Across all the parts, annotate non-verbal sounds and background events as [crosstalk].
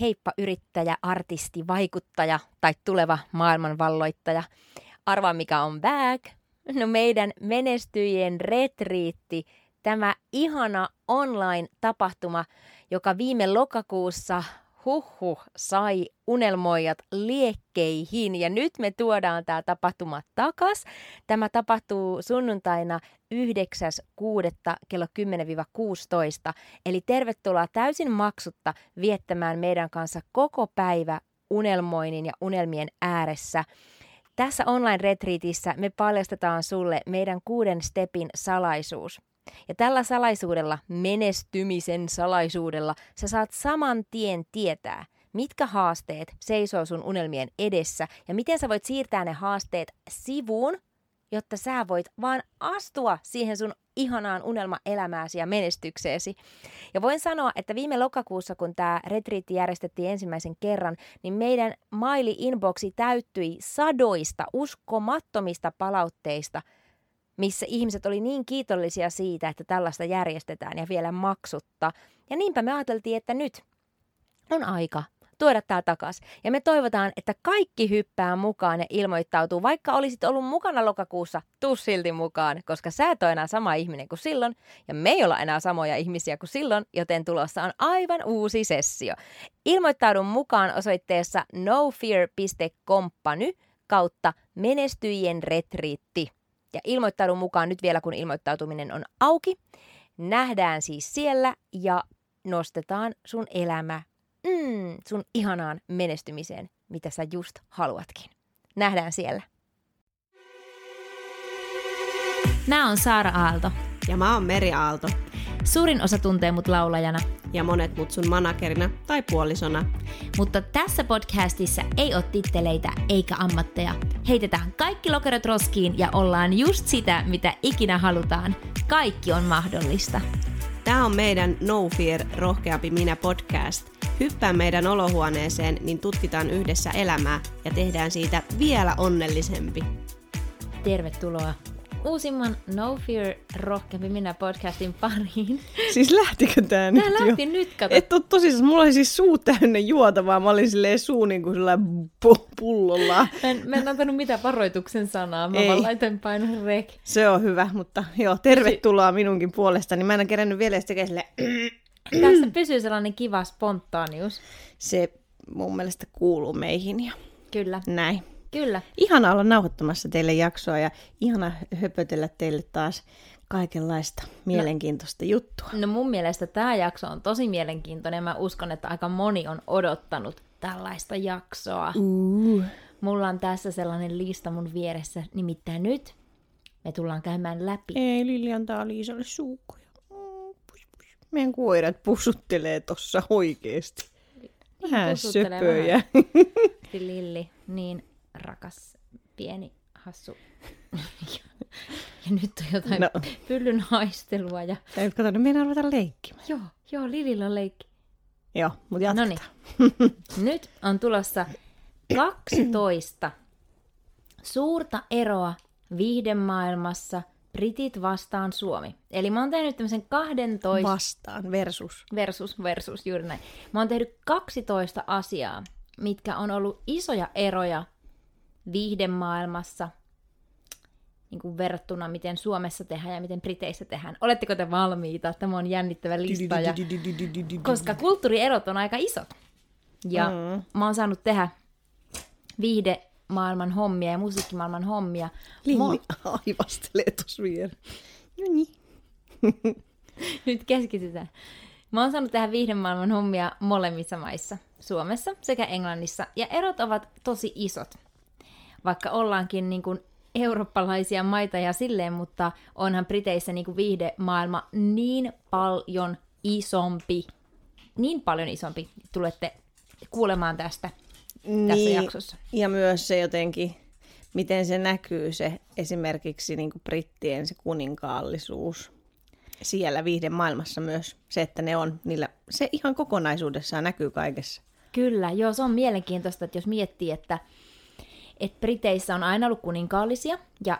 Heippa yrittäjä, artisti, vaikuttaja tai tuleva maailmanvalloittaja. Arvaa mikä on back. No meidän menestyjien retriitti, tämä ihana online-tapahtuma, joka viime lokakuussa huhhuh sai unelmoijat liekkeihin ja nyt me tuodaan tämä tapahtuma takas. Tämä tapahtuu sunnuntaina 9.6. kello 10-16. Eli tervetuloa täysin maksutta viettämään meidän kanssa koko päivä unelmoinnin ja unelmien ääressä. Tässä online-retriitissä me paljastetaan sulle meidän kuuden stepin salaisuus – ja tällä salaisuudella, menestymisen salaisuudella, sä saat saman tien tietää, mitkä haasteet seisoo sun unelmien edessä ja miten sä voit siirtää ne haasteet sivuun, jotta sä voit vaan astua siihen sun ihanaan unelmaelämääsi ja menestykseesi. Ja voin sanoa, että viime lokakuussa, kun tämä retriitti järjestettiin ensimmäisen kerran, niin meidän maili-inboxi täyttyi sadoista uskomattomista palautteista – missä ihmiset oli niin kiitollisia siitä, että tällaista järjestetään ja vielä maksutta. Ja niinpä me ajateltiin, että nyt on aika tuoda tämä takas. Ja me toivotaan, että kaikki hyppää mukaan ja ilmoittautuu. Vaikka olisit ollut mukana lokakuussa, tuu silti mukaan, koska sä et ole enää sama ihminen kuin silloin, ja me ei olla enää samoja ihmisiä kuin silloin, joten tulossa on aivan uusi sessio. Ilmoittaudun mukaan osoitteessa nofear.company kautta menestyjien retriitti. Ja ilmoittaudun mukaan nyt vielä, kun ilmoittautuminen on auki. Nähdään siis siellä ja nostetaan sun elämä mm, sun ihanaan menestymiseen, mitä sä just haluatkin. Nähdään siellä. Mä oon Saara Aalto. Ja mä oon Meri Aalto. Suurin osa tuntee mut laulajana. Ja monet mut sun managerina tai puolisona. Mutta tässä podcastissa ei ole titteleitä eikä ammatteja. Heitetään kaikki lokerot roskiin ja ollaan just sitä, mitä ikinä halutaan. Kaikki on mahdollista. Tämä on meidän No Fear Rohkeampi Minä podcast. Hyppää meidän olohuoneeseen, niin tutkitaan yhdessä elämää ja tehdään siitä vielä onnellisempi. Tervetuloa uusimman No Fear Rohkeampi minä podcastin pariin. Siis lähtikö tää nyt Tää lähti jo? nyt, kato. Et ole tosissaan, mulla oli siis suu täynnä juotavaa, mä olin silleen suu niin kuin pullolla. Mä en, mä en antanut mitään varoituksen sanaa, mä Ei. vaan laitan painon rek. Se on hyvä, mutta joo, tervetuloa minunkin puolestani. Mä en ole kerännyt vielä tekee sille... Tässä pysyy sellainen kiva spontaanius. Se mun mielestä kuuluu meihin ja Kyllä. näin. Kyllä. Ihana olla nauhoittamassa teille jaksoa ja ihana höpötellä teille taas kaikenlaista mielenkiintoista no, juttua. No mun mielestä tämä jakso on tosi mielenkiintoinen. Mä uskon, että aika moni on odottanut tällaista jaksoa. Uh. Mulla on tässä sellainen lista mun vieressä, nimittäin nyt me tullaan käymään läpi. Ei, Lili antaa Liisalle suukkoja. Meidän koirat pusuttelee tossa oikeesti. Vähän söpöjä. Lilli, niin rakas pieni hassu. [laughs] ja nyt on jotain no. pyllyn haistelua. Ja... ja kato, nyt meidän ruveta leikkimään. Joo, joo, Lilillä on leikki. Joo, mutta jatketaan. Noniin. [laughs] nyt on tulossa 12 suurta eroa viihdemaailmassa Britit vastaan Suomi. Eli mä oon tehnyt tämmöisen 12... Vastaan, versus. Versus, versus, juuri näin. Mä oon tehnyt 12 asiaa, mitkä on ollut isoja eroja viihdemaailmassa niin kuin verrattuna, miten Suomessa tehdään ja miten Briteissä tehdään. Oletteko te valmiita? Tämä on jännittävä lista. Ja... Koska kulttuurierot on aika isot. Ja mm. mä oon saanut tehdä viihdemaailman hommia ja musiikkimaailman hommia. Mo... aivastelee tuossa vielä. No niin. [laughs] Nyt keskitytään. Mä oon saanut tehdä viihdemaailman hommia molemmissa maissa. Suomessa sekä Englannissa. Ja erot ovat tosi isot vaikka ollaankin niin kuin eurooppalaisia maita ja silleen, mutta onhan Briteissä niin kuin viihdemaailma niin paljon isompi, niin paljon isompi, tulette kuulemaan tästä niin, tässä jaksossa. Ja myös se jotenkin, miten se näkyy se esimerkiksi niin kuin brittien se kuninkaallisuus siellä viihdemaailmassa myös. Se, että ne on niillä, se ihan kokonaisuudessaan näkyy kaikessa. Kyllä, joo, se on mielenkiintoista, että jos miettii, että että Briteissä on aina ollut kuninkaallisia ja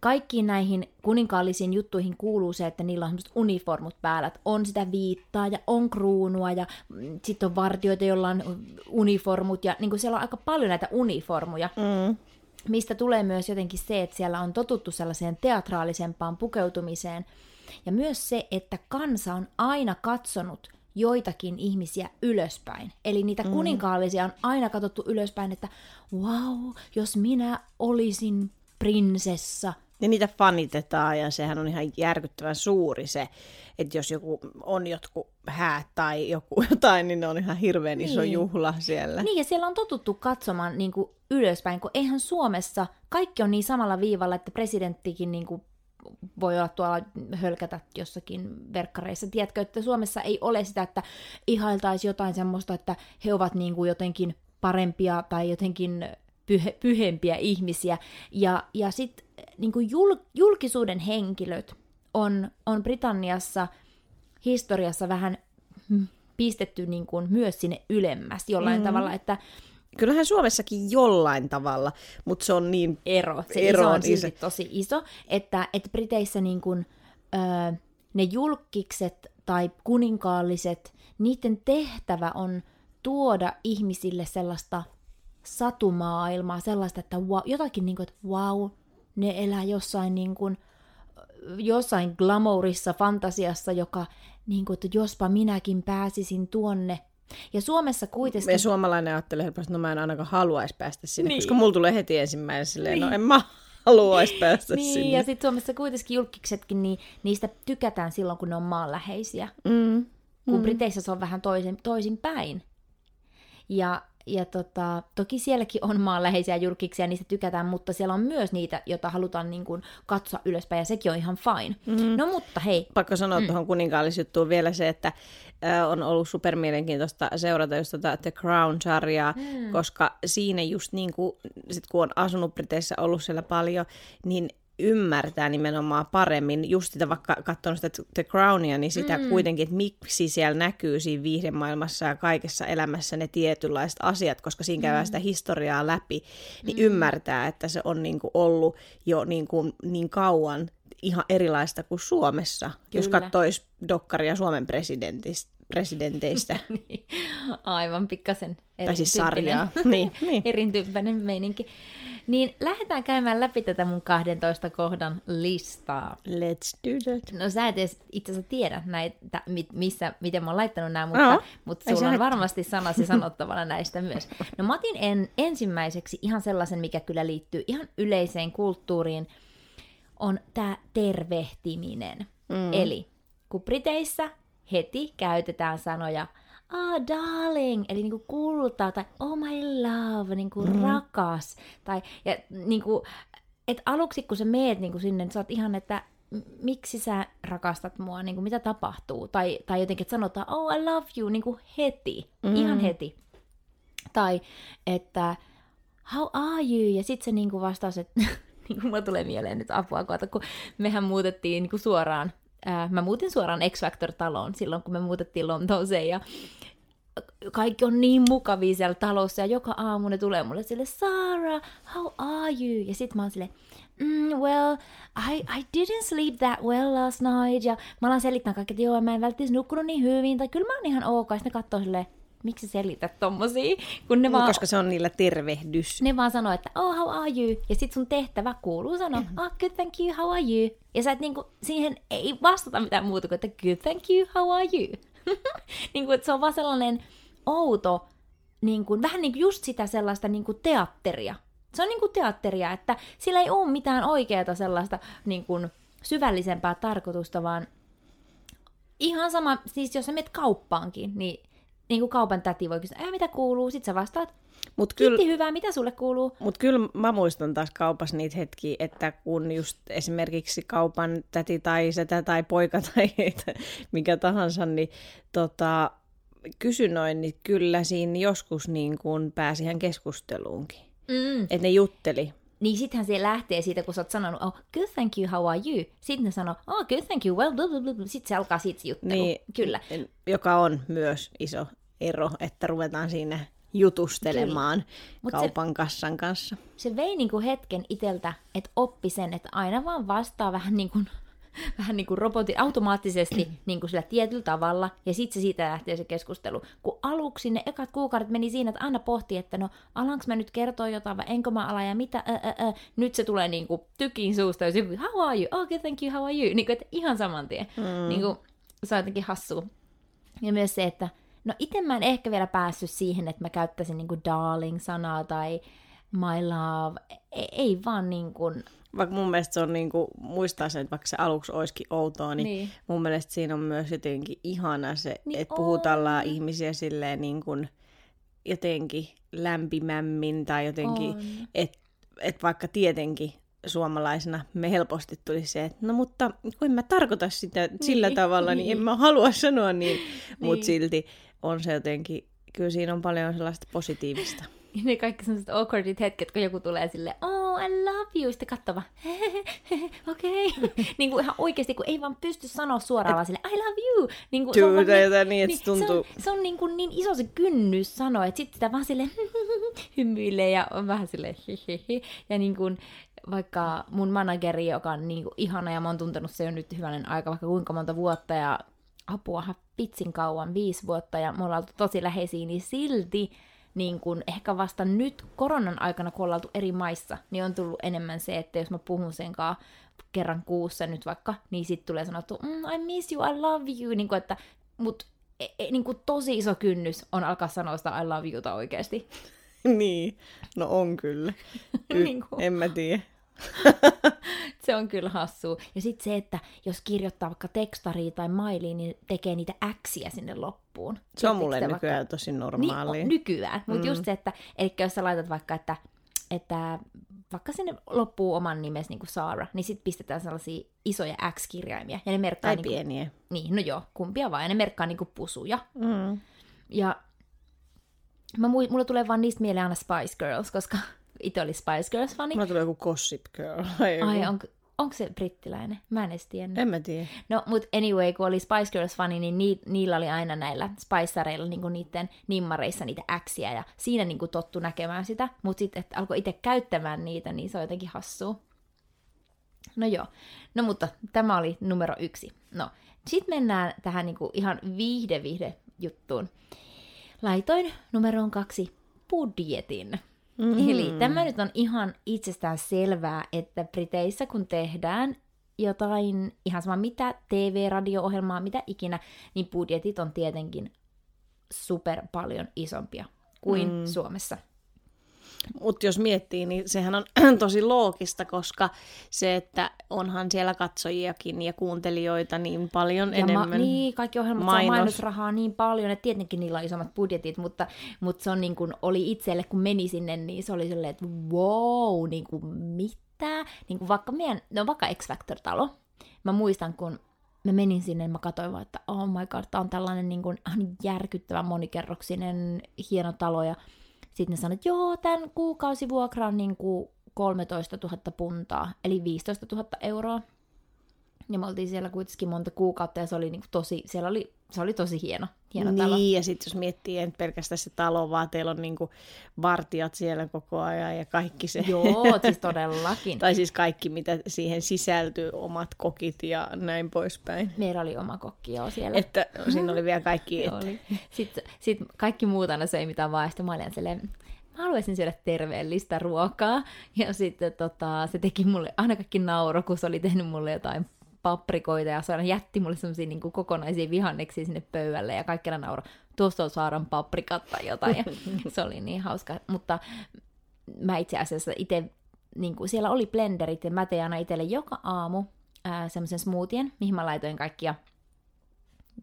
kaikkiin näihin kuninkaallisiin juttuihin kuuluu se, että niillä on semmoiset uniformut päällä, että on sitä viittaa ja on kruunua ja mm, sitten on vartioita, joilla on uniformut ja niin kuin siellä on aika paljon näitä uniformuja. Mm. Mistä tulee myös jotenkin se, että siellä on totuttu sellaiseen teatraalisempaan pukeutumiseen. Ja myös se, että kansa on aina katsonut joitakin ihmisiä ylöspäin. Eli niitä mm. kuninkaallisia on aina katsottu ylöspäin, että wow, jos minä olisin prinsessa. Ja niitä fanitetaan ja sehän on ihan järkyttävän suuri se, että jos joku on jotkut häät tai joku [laughs] jotain, niin ne on ihan hirveän niin. iso juhla siellä. Niin ja siellä on totuttu katsomaan niin kuin ylöspäin, kun eihän Suomessa kaikki on niin samalla viivalla, että presidenttikin niin kuin voi olla tuolla hölkätä jossakin verkkareissa. Tiedätkö, että Suomessa ei ole sitä, että ihailtaisi jotain semmoista, että he ovat niin kuin jotenkin parempia tai jotenkin pyhe, pyhempiä ihmisiä. Ja, ja sitten niin jul, julkisuuden henkilöt on, on Britanniassa historiassa vähän pistetty niin kuin myös sinne ylemmäs jollain mm. tavalla, että Kyllähän Suomessakin jollain tavalla, mutta se on niin... Ero. Se ero on silti iso. tosi iso, että, että Briteissä niin kuin, öö, ne julkikset tai kuninkaalliset, niiden tehtävä on tuoda ihmisille sellaista satumaailmaa, sellaista, että wow, jotakin niin kuin, että wow, ne elää jossain niin kuin, jossain glamourissa, fantasiassa, joka, niin kuin, että jospa minäkin pääsisin tuonne ja Suomessa kuitenkin... Ja suomalainen ajattelee että no mä en ainakaan haluaisi päästä sinne, niin. koska mulla tulee heti ensimmäinen silleen, no niin. no en mä haluaisi päästä niin, sinne. ja sitten Suomessa kuitenkin julkiksetkin, niin niistä tykätään silloin, kun ne on maanläheisiä. Mm. Kun mm. Briteissä se on vähän toisin, toisin päin. Ja ja tota, toki sielläkin on maanläheisiä julkiksia, niistä tykätään, mutta siellä on myös niitä, joita halutaan niin kuin, katsoa ylöspäin, ja sekin on ihan fine. Mm. No mutta hei. Pakko sanoa mm. tuohon kuninkaallisjuttuun vielä se, että äh, on ollut supermielenkiintoista seurata just tätä The Crown-sarjaa, mm. koska siinä just niin kuin, sit kun on asunut Briteissä ollut siellä paljon, niin ymmärtää nimenomaan paremmin, just sitä vaikka katsonut sitä The Crownia, niin sitä mm. kuitenkin, että miksi siellä näkyy siinä viihdemaailmassa ja kaikessa elämässä ne tietynlaiset asiat, koska siinä käydään mm. sitä historiaa läpi, niin mm. ymmärtää, että se on niin kuin ollut jo niin, kuin niin kauan ihan erilaista kuin Suomessa, Kyllä. jos katsoisi dokkaria Suomen presidentistä presidenteistä. [laughs] niin, aivan pikkasen Tai siis sarjaa. niin, [laughs] niin. erityyppinen meininki. Niin lähdetään käymään läpi tätä mun 12 kohdan listaa. Let's do that. No sä et edes itse asiassa tiedä näitä, missä, miten mä oon laittanut nämä, mutta, no, mutta sulla on varmasti sanasi [laughs] sanottavana näistä myös. No mä otin en, ensimmäiseksi ihan sellaisen, mikä kyllä liittyy ihan yleiseen kulttuuriin, on tämä tervehtiminen. Mm. Eli kun Briteissä heti käytetään sanoja – ah darling, eli niinku kulta, tai oh my love, niinku mm. rakas. Tai, ja niinku, et aluksi kun sä meet niinku sinne, niin sä oot ihan, että miksi sä rakastat mua, niinku, mitä tapahtuu. Tai, tai jotenkin, että sanotaan, oh I love you, niinku heti, mm. ihan heti. Tai että how are you, ja sitten se niinku vastaus, että [laughs] niin kuin tulee mieleen nyt apua, kun mehän muutettiin niin kuin suoraan ää, mä muutin suoraan X-Factor-taloon silloin, kun me muutettiin Lontooseen ja kaikki on niin mukavia siellä talossa ja joka aamu ne tulee mulle sille, Sarah, how are you? Ja sit mä oon sille, mm, well, I, I didn't sleep that well last night. Ja mä alan selittämään kaikki, että joo, mä en välttämättä nukkunut niin hyvin, tai kyllä mä oon ihan ok. Ja sitten ne katsoo silleen, miksi selität tommosia? Kun ne no, vaan, koska se on niillä tervehdys. Ne vaan sanoo, että oh, how are you? Ja sit sun tehtävä kuuluu sanoa, oh, good, thank you, how are you? Ja sä et niinku, siihen ei vastata mitään muuta kuin, että good, thank you, how are you? [laughs] niin kuin, että se on vaan sellainen outo, niin kuin, vähän niin kuin just sitä sellaista niin kuin teatteria. Se on niin kuin teatteria, että sillä ei ole mitään oikeaa sellaista niin kuin syvällisempää tarkoitusta, vaan ihan sama, siis jos sä menet kauppaankin, niin, niin kuin kaupan täti voi kysyä, mitä kuuluu, sit sä vastaat, Mut kyllä, Kiitti hyvää, mitä sulle kuuluu? Mutta kyllä mä muistan taas kaupassa niitä hetkiä, että kun just esimerkiksi kaupan täti tai setä tai poika [laughs] tai mikä tahansa, niin tota, kysyn noin, niin kyllä siinä joskus niin kuin pääsi ihan keskusteluunkin. Mm. Että ne jutteli. Niin sittenhän se lähtee siitä, kun sä oot sanonut, oh, good thank you, how are you? Sitten ne sanoo, oh, good thank you, well, blah, blah, blah. Sitten se alkaa siitä juttelu. Niin, Kyllä. Joka on myös iso ero, että ruvetaan siinä jutustelemaan Mut se- kaupan kassan kanssa. se vei niinku hetken iteltä, että oppi sen, että aina vaan vastaa vähän niin kuin, [laughs] vähän niin kuin robotti, automaattisesti niin kuin sillä tietyllä tavalla, ja sitten se siitä lähtee se keskustelu. Kun aluksi ne ekat kuukaudet meni siinä, että aina pohti, että no, alanko mä nyt kertoa jotain, vai enkö mä ala, ja mitä, ä, ä, ä. nyt se tulee niin kuin tykin suusta, jos joku, how are you? Okay, thank you, how are you? Niin kuin, että ihan saman tien. Mm. Niin kuin, se on jotenkin hassua. Ja myös se, että no itse mä en ehkä vielä päässyt siihen, että mä käyttäisin niinku darling-sanaa tai my love. Ei, ei vaan niin kuin, Vaikka mun mielestä se on niinku, muistaa sen, että vaikka se aluksi olisikin outoa, niin, Niin. niin. mun mielestä siinä on myös jotenkin ihana se, Niin niin että on. puhutellaan ihmisiä silleen niin kuin jotenkin lämpimämmin tai jotenkin, että et vaikka tietenkin suomalaisena me helposti tuli se, että no mutta kun en mä tarkoita sitä niin, sillä Niin, tavalla, niin, niin. en mä halua sanoa niin, [laughs] niin. mutta Niin. silti on se jotenkin, kyllä siinä on paljon sellaista positiivista. [laughs] Ja ne kaikki sellaiset awkwardit hetket, kun joku tulee sille, oh, I love you, sitten katsoo vaan, [laughs] okei. Okay. [laughs] niin kuin ihan oikeasti, kun ei vaan pysty sanoa suoraan vaan sille, I love you. Niin kuin, Tuu, vaan tai jotain niin, että se Se on, tuntuu- se on niin, kuin niin iso se kynnys sanoa, että sitten sitä vaan sille hymyilee ja on vähän sille hihihi. Ja niin kuin, vaikka mun manageri, joka on niin kuin ihana ja mä oon tuntenut se jo nyt hyvänen aika, vaikka kuinka monta vuotta ja apua pitsin kauan, viisi vuotta ja me ollaan oltu tosi läheisiä, niin silti niin kun ehkä vasta nyt koronan aikana, kun ollaan oltu eri maissa, niin on tullut enemmän se, että jos mä puhun sen kanssa kerran kuussa nyt vaikka, niin sitten tulee sanottu, mm, I miss you, I love you, niin kuin, että, mut e, e, niin kuin tosi iso kynnys on alkaa sanoa sitä I love youta oikeasti. [laughs] niin, no on kyllä. [laughs] Y- Niin kuin- en mä tiedä. [laughs] Se on kyllä hassua. Ja sitten se, että jos kirjoittaa vaikka tekstaria tai mailiin, niin tekee niitä äksiä sinne loppuun. Se on mulle nykyään vaikka... tosi Niin, normaalia. on, nykyään. Mutta mm. just se, että eli jos sä laitat vaikka, että, että vaikka sinne loppuu oman nimesi niin kuin Saara, niin sitten pistetään sellaisia isoja X-kirjaimia. Ja ne merkkaa tai niin kuin, pieniä. niin, no joo, kumpia vaan. Ja ne merkkaa niin kuin pusuja. Mm. Ja mä, mulla tulee vaan niistä mieleen aina Spice Girls, koska itse oli Spice Girls-fani. Mulla tulee joku Gossip Girl. Joku. Ai, onko, onko se brittiläinen? Mä en edes tiennyt. En mä tiedä. No, mut anyway, kun oli Spice Girls-fani, niin ni, niillä oli aina näillä Spicereilla niinku niiden nimmareissa niitä äksiä, ja siinä niinku tottu näkemään sitä, mutta sitten, että alkoi itse käyttämään niitä, niin se on jotenkin hassua. No joo, no mutta tämä oli numero yksi. No, sitten mennään tähän niinku ihan viihde-viihde juttuun. Laitoin numeroon kaksi budjetin. Mm. Eli tämä nyt on ihan itsestään selvää, että Briteissä kun tehdään jotain, ihan sama mitä, TV-radio-ohjelmaa, mitä ikinä, niin budjetit on tietenkin super paljon isompia kuin mm. Suomessa. Mutta jos miettii, niin sehän on [clears throat] tosi loogista, koska se, että onhan siellä katsojiakin ja kuuntelijoita niin paljon Ja enemmän. Ma- niin, kaikki ohjelmat saa Mainos. mainosrahaa niin paljon, että tietenkin niillä on isommat budjetit, mutta, mutta se on niin kuin, oli itselle, kun meni sinne, niin se oli silleen, että wow, niin kuin mitä? Niin kuin vaikka meidän, no vaikka X-Factor-talo, mä muistan, kun mä menin sinne, niin mä katsoin vaan, että oh my god, tää on tällainen niin kuin, ihan järkyttävän monikerroksinen hieno talo, ja sitten ne sanoivat, että joo, tämän kuukausivuokra on niin kuin 13 000 puntaa, eli 15 000 euroa. Ja me oltiin siellä kuitenkin monta kuukautta ja se oli niinku tosi, siellä oli, se oli tosi hieno, hieno niin, talo. ja sitten jos miettii, nyt pelkästään se talo, vaan teillä on niinku vartijat siellä koko ajan ja kaikki se. Joo, siis todellakin. [laughs] tai siis kaikki, mitä siihen sisältyy, omat kokit ja näin poispäin. Meillä oli oma kokki joo siellä. Että siinä oli vielä kaikki, [laughs] että oli. Sitten sit kaikki muut aina söi mitään vaan, ja sitten mä olin silleen, mä haluaisin syödä terveellistä ruokaa. Ja sitten tota, se teki mulle, aina kaikki nauro, kun se oli tehnyt mulle jotain paprikoita, ja se aina jätti mulle semmoisia niin kokonaisia vihanneksia sinne pöydälle, ja kaikki aina nauro, tuosta on Saaran paprikat tai jotain, ja [laughs] se oli niin hauska. Mutta mä itse asiassa itse, niin kuin, siellä oli blenderit, ja mä tein aina itselle joka aamu ää, semmoisen smoothien, mihin mä laitoin kaikkia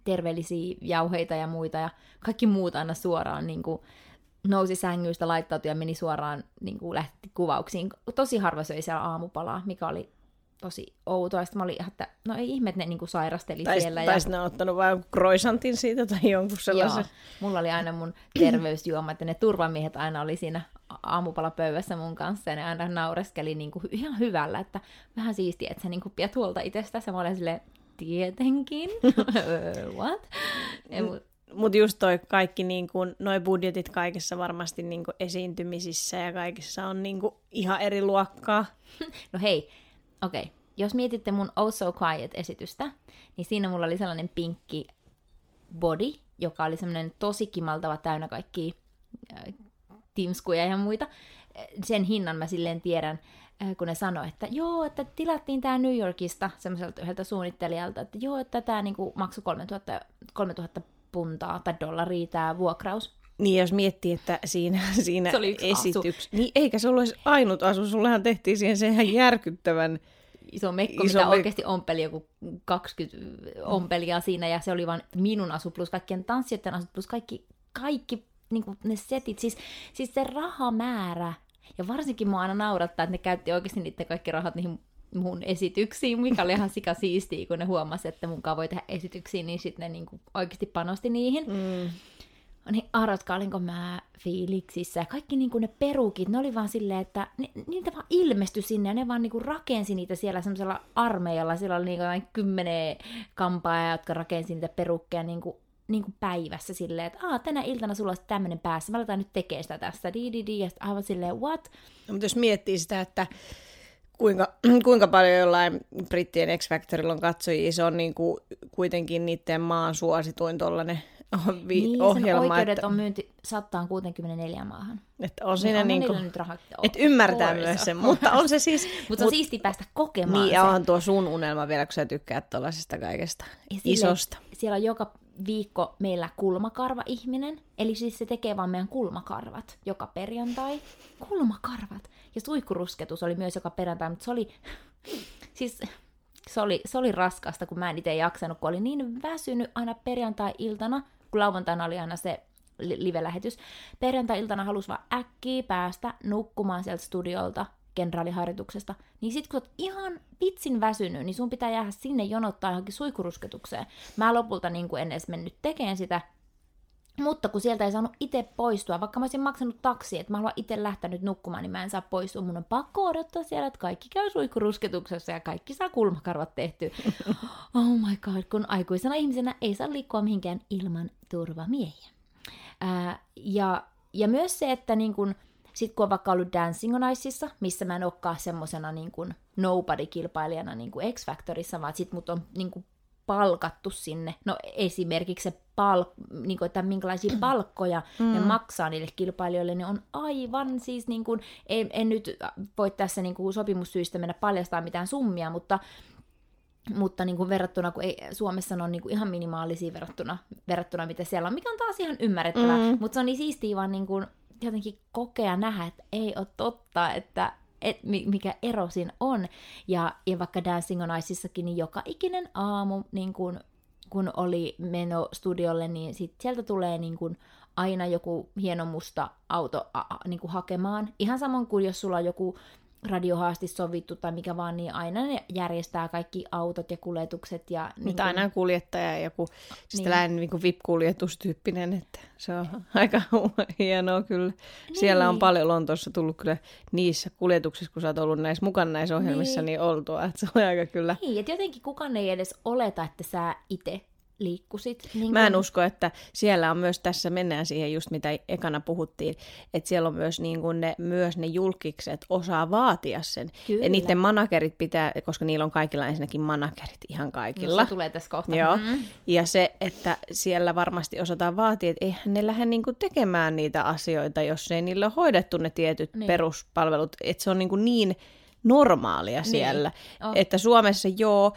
terveellisiä jauheita ja muita, ja kaikki muut aina suoraan niin kuin, nousi sängystä, laittautui ja meni suoraan niin kuin, lähti kuvauksiin. Tosi harva söi siellä aamupalaa, mikä oli tosi outoa. Sitten mä olin ihan, että no ei ihme, että ne niin sairasteli tai, siellä. tai ja... ne on ottanut vain croissantin siitä tai jonkun sellaisen. Joo, mulla oli aina mun [clears throat] terveysjuoma, että ne turvamiehet aina oli siinä aamupalapöydässä mun kanssa ja ne aina naureskeli niin kuin ihan hyvällä, että vähän siistiä, että sä niin kuin pidät huolta itsestäsi. Mä olin silleen, tietenkin. [laughs] What? Ja, mut, Mutta just toi kaikki, niin kun, noi budjetit kaikessa varmasti niin kun esiintymisissä ja kaikissa on niin kun ihan eri luokkaa. [laughs] No hei, okei. Okay. Jos mietitte mun Oh So Quiet-esitystä, niin siinä mulla oli sellainen pinkki body, joka oli semmoinen tosi kimaltava, täynnä kaikki äh, timskuja ja muita. Sen hinnan mä silleen tiedän, äh, kun ne sanoi, että joo, että tilattiin tämä New Yorkista semmoiselta yhdeltä suunnittelijalta, että joo, että tämä niinku maksoi 3000, 3000 puntaa tai dollaria tämä vuokraus. Niin, jos miettii, että siinä, [laughs] siinä Se oli esityksessä... Niin, eikä se ollut edes ainut asu, sullehan tehtiin siihen se ihan järkyttävän... Iso mekko, Iso mitä mekko. oikeasti ompeli joku 20 ompelia siinä, ja se oli vain minun asu plus kaikkien tanssijoiden asut plus kaikki, kaikki niin ne setit. Siis, siis se rahamäärä, ja varsinkin mua aina naurattaa, että ne käytti oikeasti niiden kaikki rahat niihin mun esityksiin, mikä oli ihan sika siistiä, kun ne huomasi, että mun voi tehdä esityksiä, niin sitten ne niinku oikeasti panosti niihin. Mm. Niin arvatkaa, olinko mä fiiliksissä. Kaikki niinku ne perukit, ne oli vaan silleen, että ne, niitä vaan ilmestyi sinne ja ne vaan niinku rakensi niitä siellä semmoisella armeijalla. Siellä oli niinku jotain kymmenen kampaa, jotka rakensi niitä perukkeja niinku, niinku päivässä silleen, että Aa, tänä iltana sulla on tämmöinen päässä, mä aletaan nyt tekemään sitä tässä, di, di, di, ja aivan silleen, what? No, mutta jos miettii sitä, että kuinka, [clears throat] kuinka paljon jollain brittien X Factorilla on katsojia, se on niin kuin kuitenkin niiden maan suosituin tollainen vi- Niin, sen ohjelma, oikeudet että, on myynti 164 maahan. että on Niin siinä niin niillä kuin, nyt rahat. että ymmärtää Of myös sen, mutta on se siis... [laughs] Mutta se on siistiä päästä kokemaan Niin, se. ja onhan tuo sun unelma vielä, kun sä tykkäät tuollaisesta kaikesta Ja silleen, isosta. Siellä on joka viikko meillä kulmakarva-ihminen, eli siis se tekee vaan meidän kulmakarvat joka perjantai. Kulmakarvat! Ja suihkurusketus oli myös joka perjantai, mutta se oli, [laughs] siis se oli, se oli raskasta, kun mä en itse jaksanut, kun oli niin väsynyt aina perjantai-iltana, kun lauantaina oli aina se li- live-lähetys. Perjantai-iltana halusi vaan äkkiä päästä nukkumaan sieltä studiolta, kenraaliharjoituksesta, niin sit kun sä oot ihan vitsin väsynyt, niin sun pitää jäädä sinne jonottaa johonkin suikurusketukseen. Mä lopulta niin en edes mennyt tekemään sitä, mutta kun sieltä ei saanut itse poistua, vaikka mä olisin maksanut taksi, että mä haluan itse lähteä nyt nukkumaan, niin mä en saa poistua. Mun on pakko odottaa siellä, että kaikki käy suihkurusketuksessa ja kaikki saa kulmakarvat tehty. [laughs] Oh my god, kun aikuisena ihmisenä ei saa liikkua mihinkään ilman turvamiehiä. Ää, ja, ja myös se, että niin kun, sit kun on vaikka ollut Dancing on Iceissa, missä mä en olekaan semmosena niin kun nobody-kilpailijana niin X-Factorissa, vaan sit mut on niin kun palkattu sinne. No esimerkiksi se palk- niin kuin, että minkälaisia [clears throat] palkkoja mm. ne maksaa niille kilpailijoille, niin on aivan siis, niin kuin, en, en nyt voi tässä niin kuin sopimussyistä mennä paljastaa mitään summia, mutta mutta niin kuin verrattuna, kun ei, Suomessa ne on niin kuin ihan minimaalisia verrattuna, verrattuna, mitä siellä on, mikä on taas ihan ymmärrettävää, mm. mutta se on niin siistiä vaan niin kuin jotenkin kokea nähdä, että ei ole totta, että et, mikä ero siinä on. Ja, ja vaikka Dancing on Iceissakin, niin joka ikinen aamu, niin kun, kun oli meno studiolle, niin sit sieltä tulee niin kun aina joku hieno musta auto a, a, niin kuin hakemaan. Ihan samoin kuin jos sulla on joku radiohaasti sovittu tai mikä vaan, niin aina ne järjestää kaikki autot ja kuljetukset. Ja, niin Mutta aina kuljettaja ja joku siis Niin. tällainen niin kuin VIP-kuljetustyyppinen, että se on [laughs] aika [laughs] hienoa kyllä. Siellä on Niin. paljon Lontoossa tullut kyllä niissä kuljetuksissa, kun sä oot ollut näissä mukana näissä ohjelmissa, Niin. niin, niin oltua, [laughs] että se on aika kyllä. Niin, että jotenkin kukaan ei edes oleta, että sä itse liikkusit. Niin Mä en kun- usko, että siellä on myös, tässä mennään siihen just mitä ekana puhuttiin, että siellä on myös, niin kuin ne, myös ne julkikset osaa vaatia sen. Kyllä. Ja niiden managerit pitää, koska niillä on kaikilla ensinnäkin managerit ihan kaikilla. No, se tulee tässä kohta. Joo. Mm. Ja se, että siellä varmasti osataan vaatia, että eihän ne lähde niinku tekemään niitä asioita, jos ei niillä ole hoidettu ne tietyt Niin. niin. peruspalvelut. Että se on niinku niin normaalia siellä. Oh. Että Suomessa joo,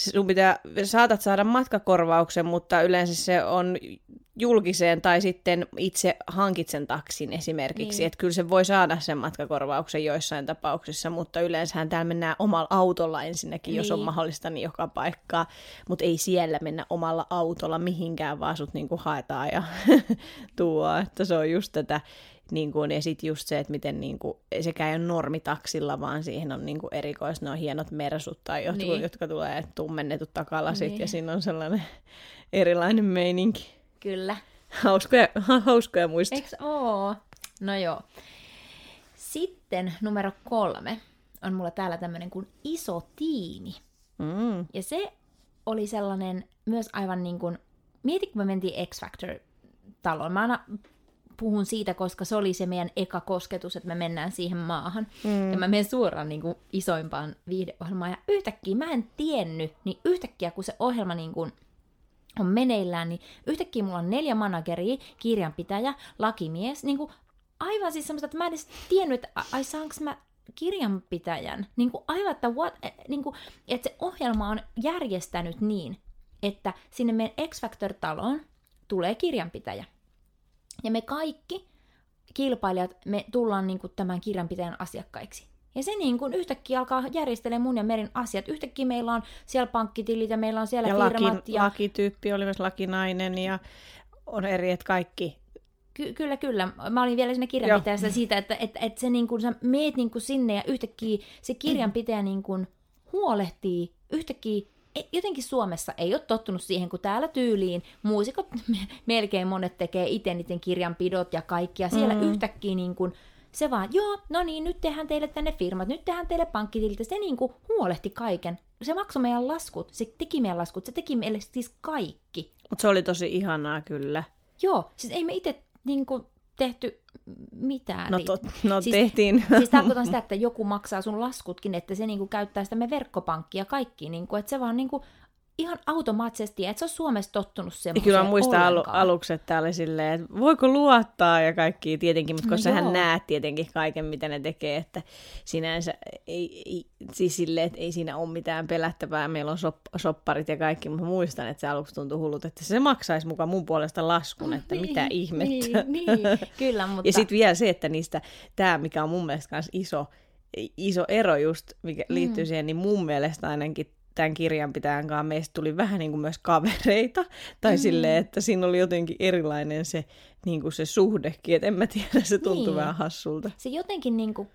sun pitää, saatat saada matkakorvauksen, mutta yleensä se on julkiseen tai sitten itse hankit sen taksin esimerkiksi. Niin. Että kyllä se voi saada sen matkakorvauksen joissain tapauksissa, mutta yleensähän täällä mennään omalla autolla ensinnäkin, niin. jos on Niin. mahdollista, niin joka paikkaa. Mutta ei siellä mennä omalla autolla mihinkään, vaan sut niinku haetaan ja [laughs] tuo. Että se on just tätä, niin kuin, ja sitten just se, että miten niin kuin, sekä ei ole normitaksilla, vaan siihen on niin kuin erikois, ne on hienot mersut tai jotkut, Niin. jotka tulee tummennetut takalasit, Niin. ja siinä on sellainen erilainen meininki. Kyllä. Hauskoja, [laughs] hauskoja muista. Eiks oo? No joo. Sitten numero kolme on mulla täällä tämmönen kuin iso tiimi. Mm. Ja se oli sellainen myös aivan niin kuin mieti kun me mentiin X Factor-taloon. Mä aina puhun siitä, koska se oli se meidän eka kosketus, että me mennään siihen maahan. Mm. Ja mä menen suoraan niin kuin, isoimpaan viihdeohjelmaan. Ja yhtäkkiä mä en tiennyt, niin yhtäkkiä kun se ohjelma niin kuin, on meneillään, niin yhtäkkiä mulla on neljä manageria, kirjanpitäjä, lakimies, niin kuin, aivan siis semmoista, että mä en edes tiennyt, että ai saanko mä kirjanpitäjän. Niin kuin aivan, että, what, niin kuin, että se ohjelma on järjestänyt niin, että sinne meidän X-Factor-taloon tulee kirjanpitäjä. Ja me kaikki kilpailijat, me tullaan niin kuin tämän kirjanpitäjän asiakkaiksi. Ja se niin kuin yhtäkkiä alkaa järjestelemään mun ja Merin asiat. Yhtäkkiä meillä on siellä pankkitilit ja meillä on siellä ja firmat. Laki, ja lakityyppi oli myös lakinainen ja on eri, että kaikki Ky- kyllä, kyllä. Mä olin vielä siinä kirjanpitäjässä siitä, että, että, että se niin kuin, sä meet niin kuin sinne ja yhtäkkiä se kirjanpitäjä niin kuin huolehtii yhtäkkiä jotenkin Suomessa ei ole tottunut siihen, kun täällä tyyliin muusikot [laughs] melkein monet tekee itse niiden kirjanpidot ja kaikki, ja siellä mm. yhtäkkiä niin kuin, se vaan, joo, no niin, nyt tehdään teille tänne firmat, nyt tehdään teille pankkitilit, se niin kuin huolehti kaiken. Se maksoi meidän laskut, se teki meidän laskut, se teki meille siis kaikki. Mutta se oli tosi ihanaa kyllä. Joo, siis ei me itse niin kuin, tehty mitään. No, to, no siis, tehtiin. Siis tarkoitan sitä, että joku maksaa sun laskutkin, että se niinku käyttää sitä me verkkopankkia kaikki, niinku, että se vaan niinku ihan automaattisesti, että se on Suomessa tottunut semmoiseen Kyllä mä muistan alu, aluksi, että oli silleen, että voiko luottaa ja kaikki tietenkin, mutta koska no sähän näet tietenkin kaiken, mitä ne tekee, että sinänsä ei, ei siis silleen, että ei siinä ole mitään pelättävää, meillä on sop, sopparit ja kaikki, mutta muistan, että se aluksi tuntui hullut, että se maksaisi mukaan mun puolesta laskun, että niin, mitä ihmettä. Niin, niin, kyllä, [laughs] mutta... Ja sitten vielä se, että niistä, tämä mikä on mun mielestä myös iso, iso ero just, mikä liittyy mm. siihen, niin mun mielestä ainakin tämän kirjanpitäjän kanssa meistä tuli vähän niin kuin myös kavereita. Tai mm. silleen, että siinä oli jotenkin erilainen se, niin kuin se suhdekin. Että en mä tiedä, se tuntui niin. vähän hassulta. Se jotenkin niin kuin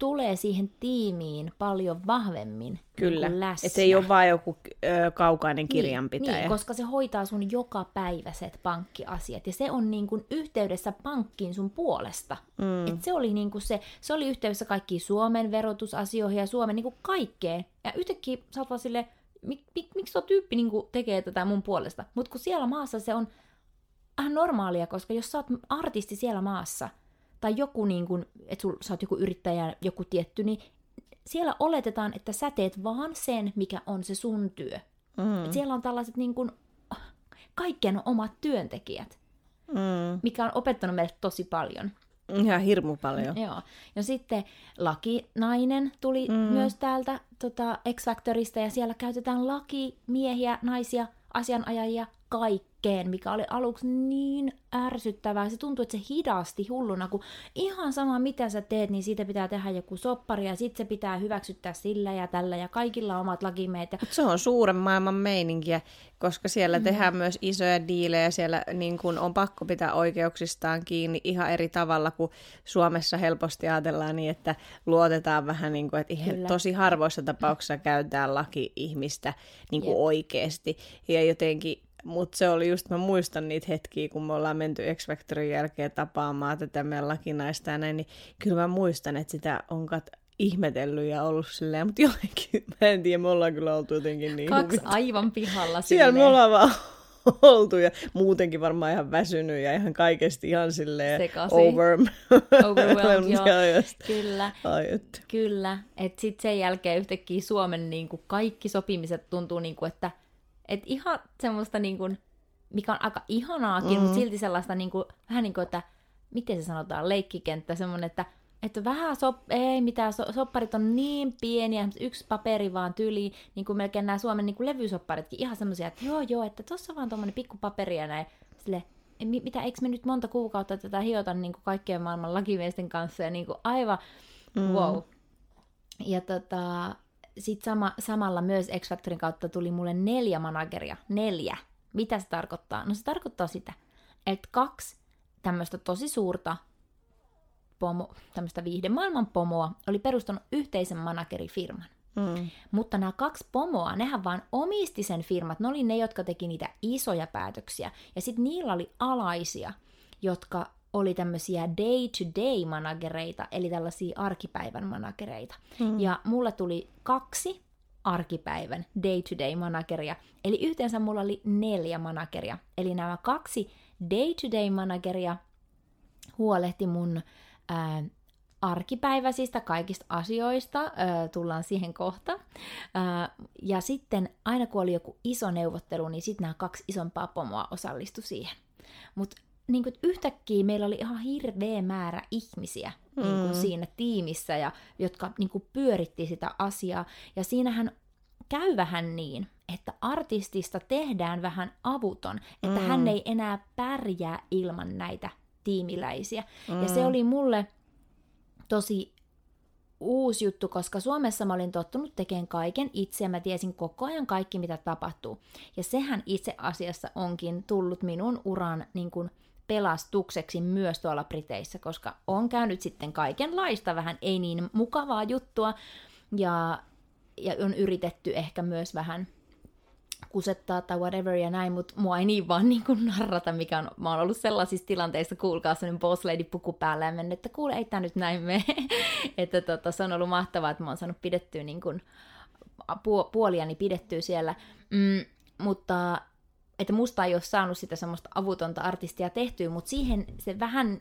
tulee siihen tiimiin paljon vahvemmin niin Kyllä, niin että se ei ole vain joku ö, kaukainen kirjanpitäjä. Niin, niin, koska se hoitaa sun joka päiväiset pankkiasiat ja se on niin kuin yhteydessä pankkiin sun puolesta. Mm. Et se oli niin kuin se, se oli yhteydessä kaikkiin Suomen verotusasioihin ja Suomen niin kuin kaikkeen. Ja yhtäkkiä sä oot vaan silleen, mik, mik, miksi tuo tyyppi niin kuin tekee tätä mun puolesta? Mutta kun siellä maassa se on ihan normaalia, koska jos sä oot artisti siellä maassa – tai joku, niin kuin, että sul, sä oot joku yrittäjä, joku tietty, niin siellä oletetaan, että sä teet vaan sen, mikä on se sun työ. Mm. Et siellä on tällaiset niin kuin, kaikkien omat työntekijät, mm. mikä on opettanut meille tosi paljon. Ihan hirmu paljon. Joo. Ja sitten lakinainen tuli mm. myös täältä tota, X-Factorista, ja siellä käytetään lakimiehiä, naisia, asianajajia, kaikkeen, mikä oli aluksi niin ärsyttävää. Se tuntui, että se hidasti hulluna, kun ihan sama mitä sä teet, niin siitä pitää tehdä joku soppari ja sitten se pitää hyväksyttää sillä ja tällä ja kaikilla omat lakimeet. Ja... se on suuren maailman meininkiä, koska siellä mm. tehdään myös isoja diilejä, siellä niin kun on pakko pitää oikeuksistaan kiinni ihan eri tavalla kuin Suomessa helposti ajatellaan niin, että luotetaan vähän niin kuin, että Kyllä. tosi harvoissa tapauksissa käytetään laki-ihmistä niin kuin oikeasti ja jotenkin mutta se oli just, mä muistan niitä hetkiä, kun me ollaan menty X Factorin jälkeen tapaamaan tätä meidän lakinaista ja näin, niin kyllä mä muistan, että sitä on kat ihmetellyt ja ollut silleen, mutta jotenkin, [laughs] mä en tiedä, me ollaan kyllä oltu jotenkin niin Kaksi huvit. aivan pihalla Siellä silleen. me ollaan vaan [laughs] oltu ja muutenkin varmaan ihan väsynyt ja ihan kaikesti ihan silleen Sekasi. over... overwhelmed. [laughs] joo. Kyllä, Ai, että. kyllä. että sitten sen jälkeen yhtäkkiä Suomen niin kuin kaikki sopimiset tuntuu, niin kuin, että et ihan semmoista, niin kuin, mikä on aika ihanaakin, mm. mutta silti sellaista niin kuin, vähän niin kuin, että miten se sanotaan, leikkikenttä, semmoinen, että että vähän sop, ei mitään, so, sopparit on niin pieniä, yksi paperi vaan tyli, niin kuin melkein nämä Suomen niin kuin levysopparitkin, ihan semmoisia, että joo joo, että tuossa vaan tuommoinen pikku paperi ja näin, sille, mitä, eikö me nyt monta kuukautta tätä hiota niin kuin kaikkien maailman lakimiesten kanssa ja niin kuin aivan mm. wow. Ja tota, sitten sama, samalla myös X-Factorin kautta tuli mulle neljä manageria. Neljä. Mitä se tarkoittaa? No se tarkoittaa sitä, että kaksi tämmöistä tosi suurta pomo, tämmöistä viihdemaailman pomoa oli perustanut yhteisen managerifirman. Mm. Mutta nämä kaksi pomoa, nehän vaan omisti sen firmat. Ne oli ne, jotka teki niitä isoja päätöksiä. Ja sitten niillä oli alaisia, jotka oli tämmöisiä day-to-day managereita, eli tällaisia arkipäivän managereita. Mm. Ja mulle tuli kaksi arkipäivän day-to-day manageria. Eli yhteensä mulla oli neljä manageria. Eli nämä kaksi day-to-day manageria huolehti mun ää, arkipäiväisistä kaikista asioista, ää, tullaan siihen kohta. Ää, ja sitten aina kun oli joku iso neuvottelu, niin sitten nämä kaksi isompaa pomoa osallistu siihen. Mutta niin kuin, yhtäkkiä meillä oli ihan hirveä määrä ihmisiä mm. niin kuin, siinä tiimissä, ja, jotka niin kuin, pyöritti sitä asiaa. Ja siinähän käy vähän niin, että artistista tehdään vähän avuton, että mm. hän ei enää pärjää ilman näitä tiimiläisiä. Mm. Ja se oli mulle tosi uusi juttu, koska Suomessa mä olin tottunut tekemään kaiken itse ja mä tiesin koko ajan kaikki, mitä tapahtuu. Ja sehän itse asiassa onkin tullut minun uran niin kuin, pelastukseksi myös tuolla Briteissä, koska on käynyt sitten kaikenlaista vähän ei niin mukavaa juttua ja, ja on yritetty ehkä myös vähän kusettaa tai whatever ja näin, mutta mua ei niin vaan niin kuin narrata, mikä on, mä oon ollut sellaisissa tilanteissa, kuulkaa sellainen boss lady puku päällä ja mennyt, että kuule, ei tää nyt näin mene. [laughs] että tota, se on ollut mahtavaa, että mä oon saanut pidettyä niin kuin, puoliani pidettyä siellä. Mm, mutta että musta ei ole saanut sitä semmoista avutonta artistia tehtyä, mutta siihen se vähän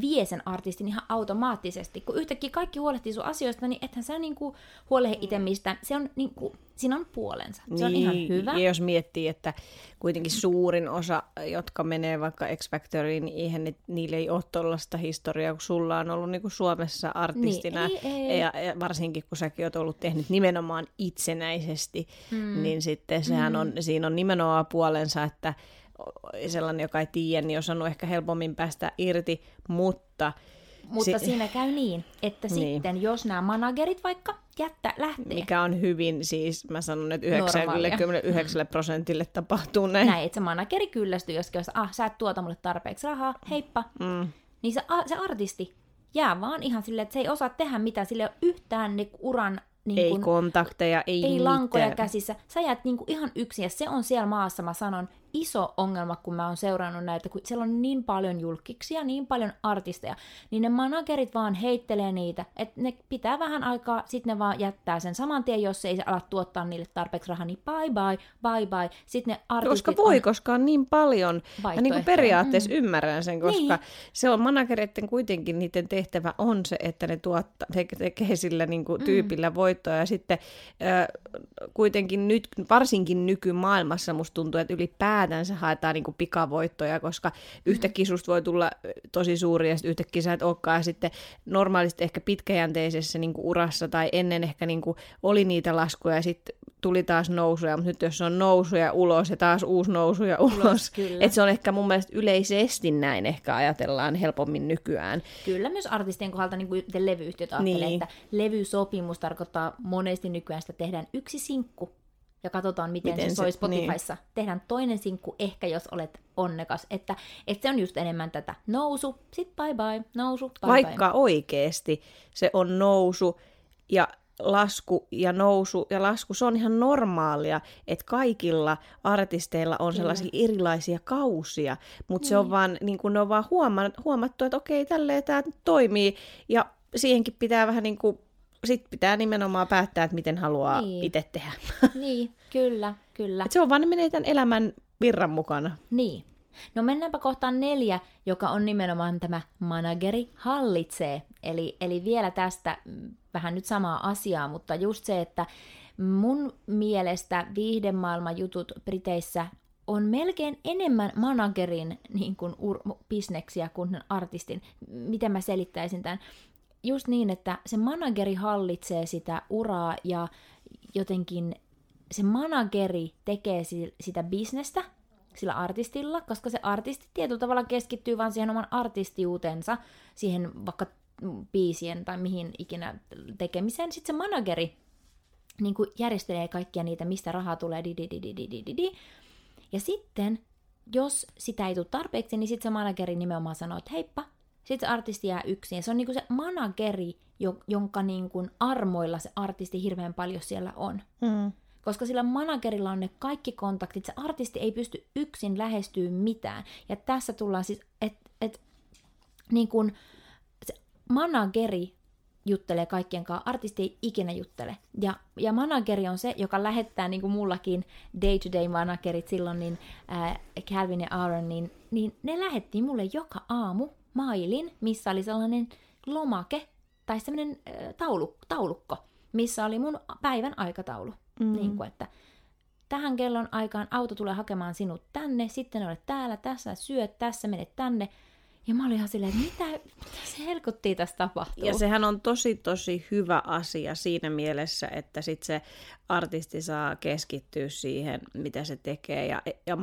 vie sen artistin ihan automaattisesti. Kun yhtäkkiä kaikki huolehtii sun asioista, niin ethän sä niinku huolehdi itse mistä. Se on niinku, siinä on puolensa. Se niin, on ihan niin, hyvä. Ja jos miettii, että kuitenkin suurin osa, jotka menee vaikka X Factoriin, niin eihän ne, niille ei ole tuollaista historiaa, kun sulla on ollut niinku Suomessa artistina. Niin, ei, ei. Ja, ja varsinkin, kun säkin oot ollut tehnyt nimenomaan itsenäisesti, mm. niin sitten sehän mm. on, siinä on nimenomaan puolensa, että sellainen, joka ei tiedä, niin on saanut ehkä helpommin päästä irti, mutta... Mutta si- siinä käy niin, että niin. sitten jos nämä managerit vaikka jättä lähtee. Mikä on hyvin siis, mä sanon, että 99 prosentille tapahtuu näin. Näin, että se manageri kyllästyy joskin, jos ah, sä et tuota mulle tarpeeksi rahaa, heippa. Mm. Niin se, se artisti jää vaan ihan silleen, että se ei osaa tehdä mitään, sille ei ole yhtään niin uran niin ei kun, kontakteja, ei, ei lankoja käsissä. Sä jäät niin kuin ihan yksin ja se on siellä maassa, mä sanon, iso ongelma, kun mä oon seurannut näitä, kun siellä on niin paljon julkiksia, niin paljon artisteja, niin ne managerit vaan heittelee niitä, että ne pitää vähän aikaa, sitten ne vaan jättää sen saman tien, jos ei ala tuottaa niille tarpeeksi rahaa, niin bye bye, bye bye. Sitten ne artistit koska voi, on... koska on niin paljon. Mä niin kuin periaatteessa mm. ymmärrän sen, koska niin. se on managereiden kuitenkin, niiden tehtävä on se, että ne tuottaa, te- tekee sillä niin kuin mm. tyypillä mm. voittoa ja sitten äh, kuitenkin nyt, varsinkin nykymaailmassa musta tuntuu, että ylipäätään ylipäätänsä haetaan niin kuin pikavoittoja, koska yhtäkkiä susta voi tulla tosi suuri ja sitten yhtäkkiä sä et olekaan. Ja sitten normaalisti ehkä pitkäjänteisessä niin kuin urassa tai ennen ehkä niin kuin oli niitä laskuja ja sitten tuli taas nousuja, mutta nyt jos on nousuja ulos ja taas uusi nousuja ulos, ulos että se on ehkä mun mielestä yleisesti näin ehkä ajatellaan helpommin nykyään. Kyllä myös artistien kohdalta niin kuin levyyhtiöt ajattelee, niin. että levysopimus tarkoittaa monesti nykyään sitä tehdään yksi sinkku ja katsotaan, miten, miten se soi Spotifyssa. Niin. Tehdään toinen sinkku ehkä, jos olet onnekas. Että, että se on just enemmän tätä nousu, sit bye bye, nousu, bye Vaikka bye. oikeasti se on nousu ja lasku ja nousu ja lasku, se on ihan normaalia, että kaikilla artisteilla on sellaisia Kyllä. erilaisia kausia, mutta niin. se on niin. vaan, niin kun ne on vaan huomattu, että okei, tälleen tämä toimii, ja siihenkin pitää vähän niin kuin sitten pitää nimenomaan päättää, että miten haluaa niin. itse tehdä. [laughs] Niin, kyllä, kyllä. Et se on vaan, ne menee tämän elämän virran mukana. Niin. No mennäänpä kohtaan neljä, joka on nimenomaan tämä manageri hallitsee. Eli, eli vielä tästä vähän nyt samaa asiaa, mutta just se, että mun mielestä viihdemaailman jutut Briteissä on melkein enemmän managerin niin kuin ur- bisneksiä kuin artistin. Miten mä selittäisin tämän? Just niin, että se manageri hallitsee sitä uraa ja jotenkin se manageri tekee sitä bisnestä sillä artistilla, koska se artisti tietyllä tavalla keskittyy vaan siihen oman artistiuutensa, siihen vaikka biisien tai mihin ikinä tekemiseen. Sitten se manageri niin kuin järjestelee kaikkia niitä, mistä rahaa tulee, di, di, di, di, di, di, di. Ja sitten, jos sitä ei tule tarpeeksi, niin sitten se manageri nimenomaan sanoo, että heippa, sitten se artisti jää yksin. Ja se on niinku se manageri, jonka niinku armoilla se artisti hirveän paljon siellä on. Mm. Koska sillä managerilla on ne kaikki kontaktit, se artisti ei pysty yksin lähestyä mitään. Ja tässä tullaan siis, että et, niin kun se manageri juttelee kaikkien kanssa, artisti ei ikinä juttele. Ja, ja manageri on se, joka lähettää, niin kuin mullakin day-to-day managerit silloin, niin äh, Calvin ja Aaron, niin, niin ne lähetti mulle joka aamu mailin, missä oli sellainen lomake tai sellainen äh, taulu, taulukko, missä oli mun päivän aikataulu. Mm. Niin kuin, että tähän kellon aikaan auto tulee hakemaan sinut tänne, sitten olet täällä, tässä syöt, tässä menet tänne. Ja mä olin ihan silleen, että mitä, mitä se helkutti tästä tapahtuu. Ja sehän on tosi tosi hyvä asia siinä mielessä, että sit se artisti saa keskittyä siihen, mitä se tekee. Ja, ja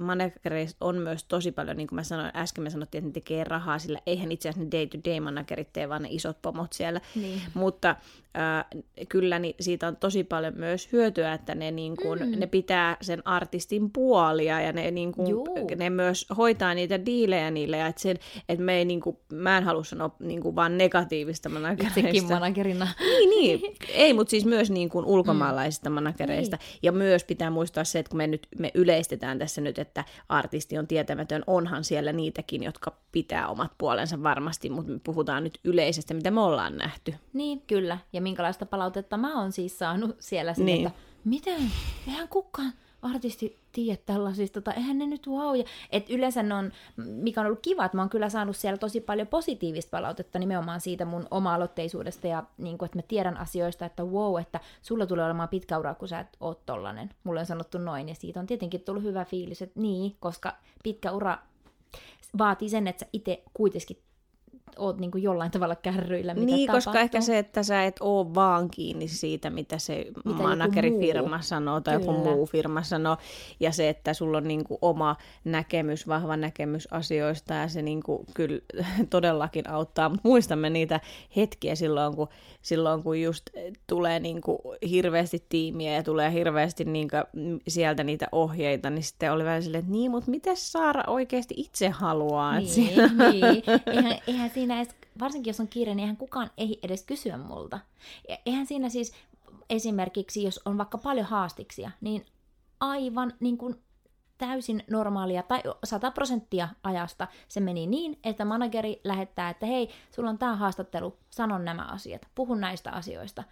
managereista on myös tosi paljon, niin kuin mä sanoin, äsken me sanottiin, että ne tekee rahaa, sillä eihän itse asiassa ne day-to-day managerit tee, vaan ne isot pomot siellä. Niin. Mutta äh, kyllä niin siitä on tosi paljon myös hyötyä, että ne, niin kuin, mm. ne pitää sen artistin puolia ja ne, niin kuin, ne myös hoitaa niitä diilejä niille. Ja että, sen, että me ei, niin kuin, mä en halua sanoa niin kuin, vaan negatiivista managereista. Itsekin managerina. Niin, niin. [laughs] Ei, mutta siis myös niin kuin ulkomaan ulkomaalaisista mm. managereista. Niin. Ja myös pitää muistaa se, että kun me nyt me yleistetään tässä nyt, että artisti on tietämätön, onhan siellä niitäkin, jotka pitää omat puolensa varmasti, mutta me puhutaan nyt yleisestä, mitä me ollaan nähty. Niin, kyllä. Ja minkälaista palautetta mä oon siis saanut siellä, niin. että miten, eihän kukaan artisti tiedä tällaisista, tai eihän ne nyt wow. Ja, et yleensä ne on, mikä on ollut kiva, että mä oon kyllä saanut siellä tosi paljon positiivista palautetta nimenomaan siitä mun oma-aloitteisuudesta, ja niin kuin, että mä tiedän asioista, että wow, että sulla tulee olemaan pitkä ura, kun sä et oo tollanen. Mulle on sanottu noin, ja siitä on tietenkin tullut hyvä fiilis, että niin, koska pitkä ura vaatii sen, että sä itse kuitenkin oot niin kuin jollain tavalla kärryillä, mitä Niin, tapahtuu. koska ehkä se, että sä et oo vaan kiinni siitä, mitä se mitä managerifirma sanoo tai Kyllä. joku muu firma sanoo, ja se, että sulla on niin kuin oma näkemys, vahva näkemys asioista, ja se niin kuin kyllä [laughs] todellakin auttaa. Mutta muistamme niitä hetkiä silloin, kun, silloin, kun just tulee niin kuin hirveästi tiimiä ja tulee hirveästi niin kuin sieltä niitä ohjeita, niin sitten oli vähän silleen, että niin, mutta miten Saara oikeasti itse haluaa? Niin, siinä... niin. Eihän, eihän siinä edes, varsinkin jos on kiire, niin eihän kukaan ei edes kysyä multa. Eihän siinä siis esimerkiksi, jos on vaikka paljon haastiksia, niin aivan niin kuin täysin normaalia tai 100 prosenttia ajasta se meni niin, että manageri lähettää, että hei, sulla on tämä haastattelu, sanon nämä asiat, puhun näistä asioista.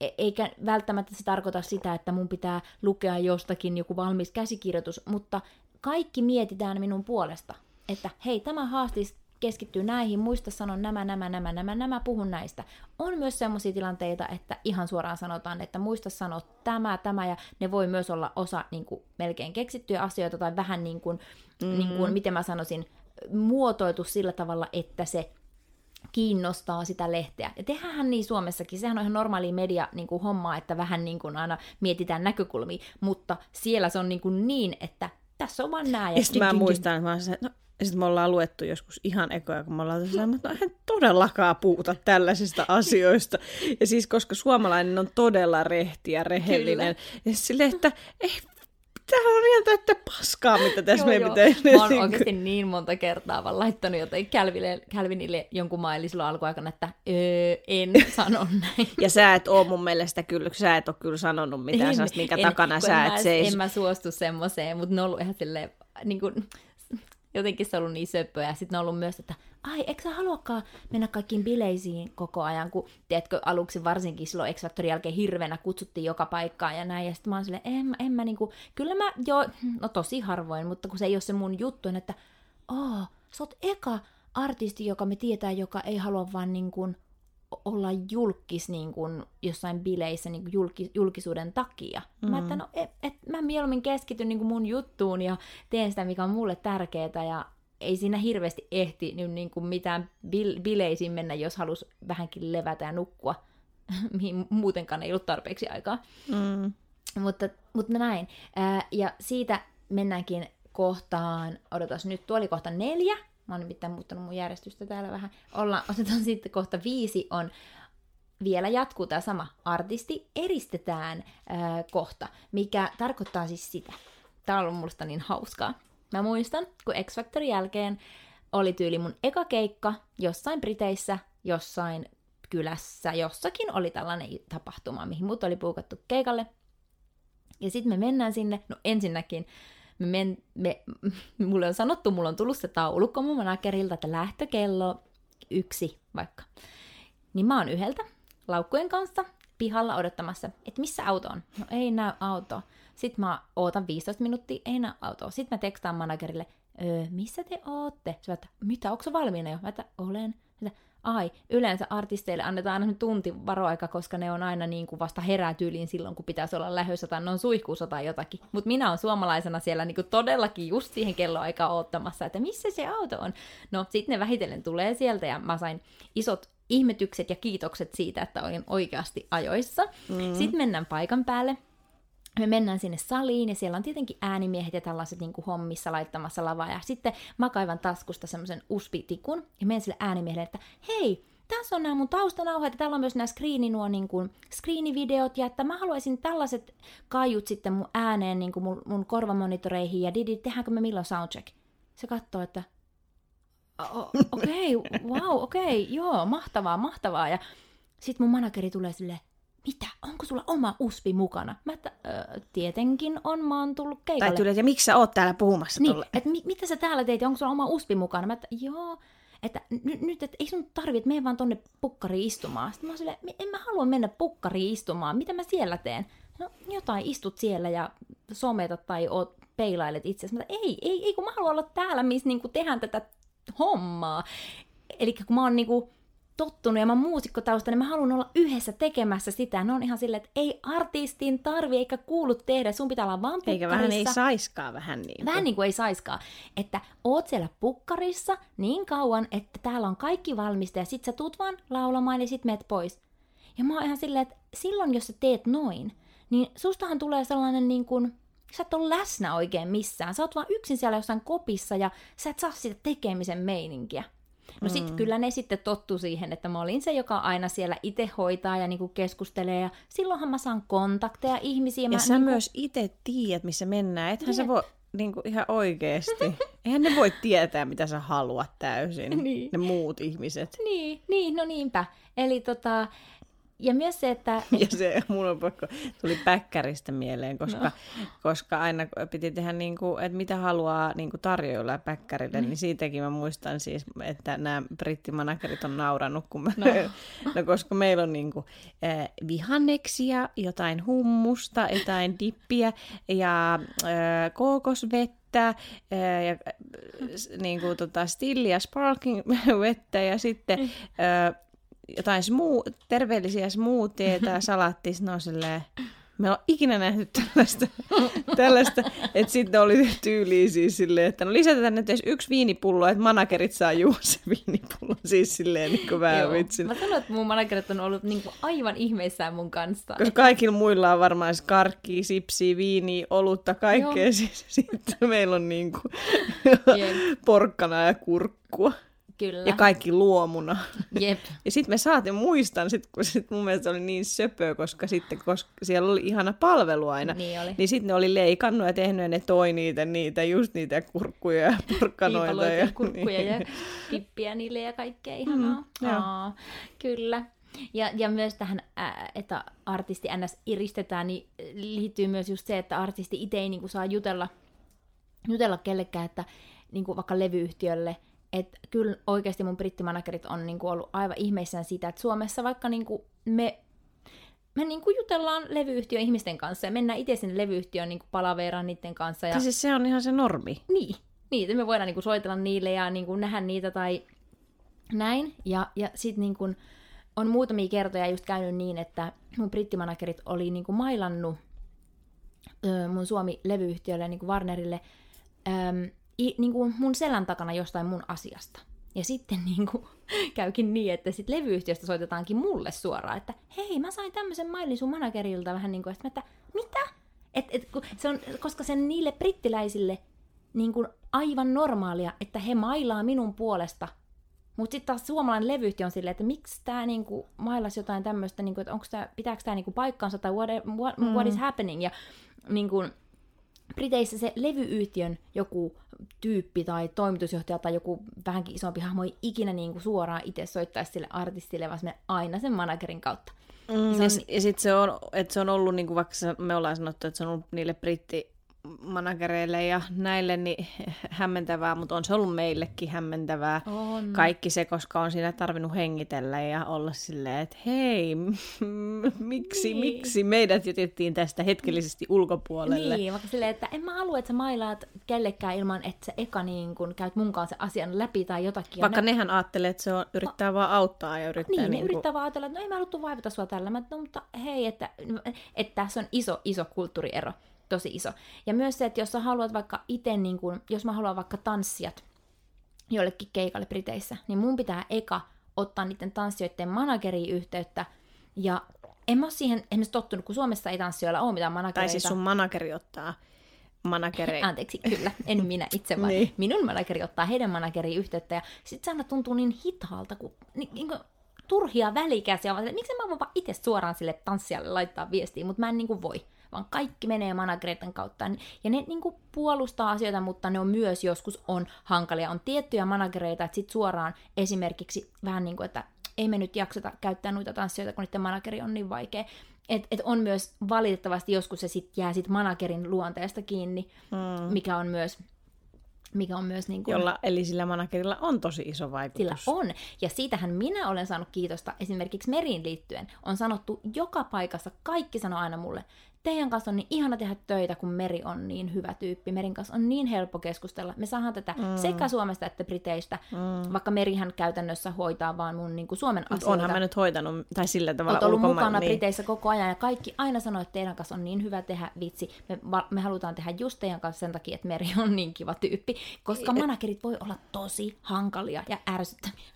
E- eikä välttämättä se tarkoita sitä, että mun pitää lukea jostakin joku valmis käsikirjoitus, mutta kaikki mietitään minun puolesta, että hei, tämä haastis, keskittyy näihin, muista sanon nämä, nämä, nämä, nämä, nämä, puhun näistä. On myös sellaisia tilanteita, että ihan suoraan sanotaan, että muista sanoa tämä, tämä, ja ne voi myös olla osa niin kuin, melkein keksittyjä asioita, tai vähän niin kuin, mm-hmm. niin kuin, miten mä sanoisin, muotoitu sillä tavalla, että se kiinnostaa sitä lehteä. Ja tehdään niin Suomessakin, sehän on ihan normaali media niin kuin hommaa, että vähän niin kuin aina mietitään näkökulmia, mutta siellä se on niin, kuin niin että tässä on vaan nää. Ja, ja mä muistan, että mä se, no ja sitten me ollaan luettu joskus ihan ekoja, kun me ollaan että no en todellakaan puhuta tällaisista asioista. Ja siis koska suomalainen on todella rehti ja rehellinen. Kyllä. Ja silleen, että ei Täällä on ihan täyttä paskaa, mitä tässä meidän pitää. Mä oon oikeasti niin monta kertaa vaan laittanut jotain Calvinille, Calvinille jonkun maili silloin alkuaikana, että öö, en [laughs] sano näin. Ja sä et oo mun mielestä kyllä, sä et oo kyllä sanonut mitään en, sellaista, minkä en, takana sä et seis. En mä suostu semmoiseen, mutta ne on ollut ihan silleen, niin kuin, jotenkin se ollut niin söppöä. Ja sitten on ollut myös, että ai, eikö sä haluakaan mennä kaikkiin bileisiin koko ajan, kun tiedätkö, aluksi varsinkin silloin x jälkeen hirveänä kutsuttiin joka paikkaan ja näin. Ja sitten mä oon silleen, en, en mä niinku, kyllä mä jo, no tosi harvoin, mutta kun se ei ole se mun juttu, että aa, sä oot eka artisti, joka me tietää, joka ei halua vaan niin kuin olla julkis niin kuin jossain bileissä niin kuin julkis, julkisuuden takia. Mm. Mä, että no, et, et, mä mieluummin keskityn niin kuin mun juttuun ja teen sitä, mikä on mulle tärkeää ja ei siinä hirveästi ehti niin, niin kuin mitään bil, bileisiin mennä, jos halus vähänkin levätä ja nukkua, [laughs] mihin muutenkaan ei ollut tarpeeksi aikaa. Mm. Mutta, mutta näin. Ää, ja siitä mennäänkin kohtaan, odotas nyt, tuo oli kohta neljä, Mä oon nimittäin muuttanut mun järjestystä täällä vähän. Olla, [laughs] otetaan sitten kohta viisi on vielä jatkuu tämä sama artisti eristetään ää, kohta, mikä tarkoittaa siis sitä. Tämä on ollut niin hauskaa. Mä muistan, kun X Factorin jälkeen oli tyyli mun eka keikka jossain Briteissä, jossain kylässä, jossakin oli tällainen tapahtuma, mihin mut oli puukattu keikalle. Ja sitten me mennään sinne, no ensinnäkin me, men, me, [laughs] mulle on sanottu, mulla on tullut se taulukko mun managerilta, että lähtökello yksi vaikka. Niin mä oon yhdeltä laukkujen kanssa pihalla odottamassa, että missä auto on. No ei näy auto. Sitten mä ootan 15 minuuttia, ei näy autoa. Sitten mä tekstaan managerille, öö, missä te ootte? Se että, mitä, onko valmiina jo? Mä että, olen. Että, ai, yleensä artisteille annetaan aina tunti varoaika, koska ne on aina niin kuin vasta herää tyyliin silloin, kun pitäisi olla lähössä tai ne on suihkuussa tai jotakin. Mutta minä olen suomalaisena siellä niin kuin todellakin just siihen kelloaikaan ottamassa, että missä se auto on. No, sitten ne vähitellen tulee sieltä ja mä sain isot ihmetykset ja kiitokset siitä, että olin oikeasti ajoissa. Mm. Sitten mennään paikan päälle me mennään sinne saliin ja siellä on tietenkin äänimiehet ja tällaiset niin kuin hommissa laittamassa lavaa. Ja sitten mä kaivan taskusta semmoisen uspitikun ja menen sille äänimiehelle, että hei, tässä on nämä mun taustanauhat ja täällä on myös nämä screeni, nuo niin kuin, screenivideot ja että mä haluaisin tällaiset kaiut sitten mun ääneen niin kuin mun, mun korvamonitoreihin ja Didi, tehdäänkö me milloin soundcheck? Se katsoo, että okei, okay, [laughs] wow, okei, okay, joo, mahtavaa, mahtavaa. Ja sitten mun manageri tulee silleen, mitä, onko sulla oma uspi mukana? Mä että, ö, tietenkin on, mä oon tullut keikalle. Tai tuli, ja miksi sä oot täällä puhumassa niin, että mi- mitä sä täällä teit, onko sulla oma uspi mukana? Mä että, joo, että n- nyt, että ei sun tarvi, että mene vaan tonne pukkariin istumaan. Sitten mä oon silleen, en mä halua mennä pukkariin istumaan, mitä mä siellä teen? No jotain, istut siellä ja sometat tai oot, peilailet itse Mä ei, ei, ei, kun mä haluan olla täällä, missä niinku tehdään tätä hommaa. Eli kun mä oon niinku, tottunut ja mä muusikkotausta, niin mä haluan olla yhdessä tekemässä sitä. Ne on ihan silleen, että ei artistin tarvi eikä kuulu tehdä, sun pitää olla vaan Eikä vähän ei saiskaa vähän niin kuin. Vähän niin kuin ei saiskaa. Että oot siellä pukkarissa niin kauan, että täällä on kaikki valmista ja sit sä tuut vaan laulamaan ja sit meet pois. Ja mä oon ihan silleen, että silloin jos sä teet noin, niin sustahan tulee sellainen niin kuin, sä et ole läsnä oikein missään. Sä oot vaan yksin siellä jossain kopissa ja sä et saa sitä tekemisen meininkiä. No sit mm. kyllä ne sitten tottu siihen, että mä olin se, joka aina siellä itse hoitaa ja niinku keskustelee. Ja silloinhan mä saan kontakteja ihmisiä. Ja mä sä niinku... myös itse tiedät, missä mennään. Ethän niin. sä voi niinku ihan oikeesti. Eihän ne voi tietää, mitä sä haluat täysin, [laughs] niin. ne muut ihmiset. Niin, niin, no niinpä. Eli tota, ja myös se, että... [laughs] Ja se mun on pakko, tuli päkkäristä mieleen, koska, no. koska aina piti tehdä, niin kuin, että mitä haluaa niin kuin tarjoilla päkkärille, mm. niin siitäkin mä muistan siis, että nämä brittimanagerit on naurannut, kun mä, no. [laughs] no. koska meillä on niin kuin, äh, vihanneksia, jotain hummusta, jotain dippiä ja äh, kookosvettä, ja äh, niin kuin, tota, stillia sparkling vettä ja sitten äh, jotain smuu, terveellisiä smoothieita ja [laughs] salattia, ne on silleen, me on ikinä nähty tällaista, tällaista että sitten oli tyyliä siis silleen, että no lisätään nyt edes yksi viinipullo, että managerit saa juoda se viinipullo, siis silleen niin kuin vähän vitsin. Mä sanoin, että mun managerit on ollut niin kuin aivan ihmeissään mun kanssa. Koska kaikilla muilla on varmaan siis karkkia, sipsiä, viiniä, olutta, kaikkea, siis [laughs] sitten meillä on niin kuin porkkana ja kurkkua. Kyllä. Ja kaikki luomuna. Jep. Ja sitten me saatiin, muistan, sit, kun sit mun mielestä oli niin söpö, koska sitten koska siellä oli ihana palvelu aina. Niin oli. Niin sitten ne oli leikannut ja tehnyt ja ne toi niitä, niitä just niitä kurkkuja ja [laughs] porkkanoita. ja, ja kurkkuja niin. ja pippiä niille ja kaikkea ihanaa. Mm, Aa, kyllä. Ja, ja myös tähän, että artisti ns. iristetään, niin liittyy myös just se, että artisti itse ei niin kuin, saa jutella, jutella kellekään, että niin kuin vaikka levyyhtiölle, että kyllä oikeasti mun brittimanagerit on niinku ollut aivan ihmeissään sitä, että Suomessa vaikka niinku me, me niinku jutellaan levyyhtiön ihmisten kanssa ja mennään itse sinne levyyhtiön niinku palaveeraan niiden kanssa. Ja... siis se on ihan se normi. Niin, niin että me voidaan niinku soitella niille ja niinku nähdä niitä tai näin. Ja, ja sitten niinku on muutamia kertoja just käynyt niin, että mun brittimanagerit oli niinku mailannut ö, mun Suomi-levyyhtiölle, niinku Warnerille, ö, i, niin kuin mun selän takana jostain mun asiasta. Ja sitten [laughs] niin kuin, käykin niin, että sit levyyhtiöstä soitetaankin mulle suoraan, että hei, mä sain tämmöisen mailin sun managerilta vähän niin kuin, että, mitä? Et, et, kun se on, koska se on niille brittiläisille niin kuin aivan normaalia, että he mailaa minun puolesta. Mutta sitten taas suomalainen levyyhtiö on silleen, että miksi tämä niinku mailas jotain tämmöistä, niinku, että onko tämä, pitääkö tämä niinku paikkaansa tai what, what, mm. what is happening. Ja niinku, Briteissä se levyyhtiön joku tyyppi tai toimitusjohtaja tai joku vähänkin isompi hahmo ei ikinä niin kuin suoraan itse soittaisi sille artistille, vaan aina sen managerin kautta. Mm, se on... Ja, ja sitten se on, että se on ollut, niin kuin vaikka me ollaan sanottu, että se on ollut niille britti managereille ja näille niin [laughs] hämmentävää, mutta on se ollut meillekin hämmentävää. On. Kaikki se, koska on siinä tarvinnut hengitellä ja olla silleen, että hei, [laughs] miksi, Niin. miksi meidät jätettiin tästä hetkellisesti ulkopuolelle. Niin, vaikka silleen, että en mä halua, että sä mailaat kellekään ilman, että sä eka niin kun käyt munkaan sen asian läpi tai jotakin. Vaikka ne, nehän ajattelee, että se on, yrittää vaan auttaa ja yrittää niin, ne niinku- yrittää vaan ajatella, että no ei mä haluttu vaivata sua tällä. Mä, no, mutta hei, että, että tässä on iso, iso kulttuuriero. Tosi iso. Ja myös se, että jos sä haluat vaikka itse, niin kun, jos mä haluan vaikka tanssijat jollekin keikalle Briteissä, niin mun pitää eka ottaa niiden tanssijoiden manageriin yhteyttä. Ja en mä ole siihen esimerkiksi tottunut, kun Suomessa ei tanssijoilla ole mitään managereita. Tai siis sun manageri ottaa manageri. [laughs] Anteeksi, kyllä, en minä itse, vaan Niin. minun manageri ottaa heidän manageriin yhteyttä, ja sitten se aina tuntuu niin hitaalta, kun niin, niin kuin, turhia välikäsiä, vaan miksi mä voin vaan itse suoraan sille tanssijalle laittaa viestiä, mutta mä en niin kuin voi, vaan kaikki menee managereiden kautta, ja ne niin kuin puolustaa asioita, mutta ne on myös joskus on hankalia, on tiettyjä managereita, että sit suoraan esimerkiksi vähän niin kuin, että ei me nyt jakseta käyttää noita tanssijoita, kun niiden manageri on niin vaikea. Et, et on myös valitettavasti joskus se sit jää sit managerin luonteesta kiinni, Mm. mikä on myös, mikä on myös niin kuin, Jolla, eli sillä managerilla on tosi iso vaikutus. sillä on. Ja siitähän minä olen saanut kiitosta esimerkiksi meriin liittyen. On sanottu joka paikassa, kaikki sanoo aina mulle, teidän kanssa on niin ihana tehdä töitä, kun Meri on niin hyvä tyyppi. Merin kanssa on niin helppo keskustella. Me saadaan tätä mm. sekä Suomesta että Briteistä, mm. vaikka Merihän käytännössä hoitaa vaan mun niin kuin Suomen Mut asioita. onhan mä nyt hoitanut, tai sillä tavalla Olet ollut ulkomaan- mukana niin. Briteissä koko ajan ja kaikki aina sanoo, että teidän kanssa on niin hyvä tehdä vitsi. Me, me halutaan tehdä just teidän kanssa sen takia, että Meri on niin kiva tyyppi. Koska managerit voi olla tosi hankalia ja ärsyttäviä.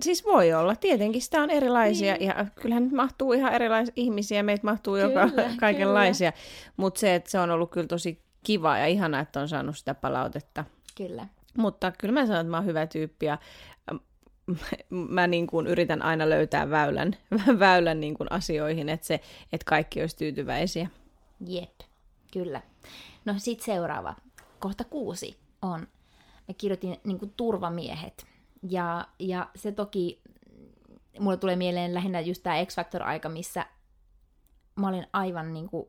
Siis voi olla, tietenkin sitä on erilaisia, niin. ja kyllähän nyt mahtuu ihan erilaisia ihmisiä, meitä mahtuu joka Kyllä, kaikenlaisia, mutta se, että se on ollut kyllä tosi kiva ja ihana, että on saanut sitä palautetta. Kyllä. Mutta kyllä mä sanon, että mä oon hyvä tyyppi, ja ähm, mä niin kuin yritän aina löytää väylän, [laughs] väylän niin kuin asioihin, että, se, että kaikki olisi tyytyväisiä. Jep, kyllä. No sit seuraava, kohta kuusi on, mä kirjoitin niin turvamiehet. Ja, ja se toki, mulle tulee mieleen lähinnä just tämä X-Factor-aika, missä mä olin aivan niin kuin,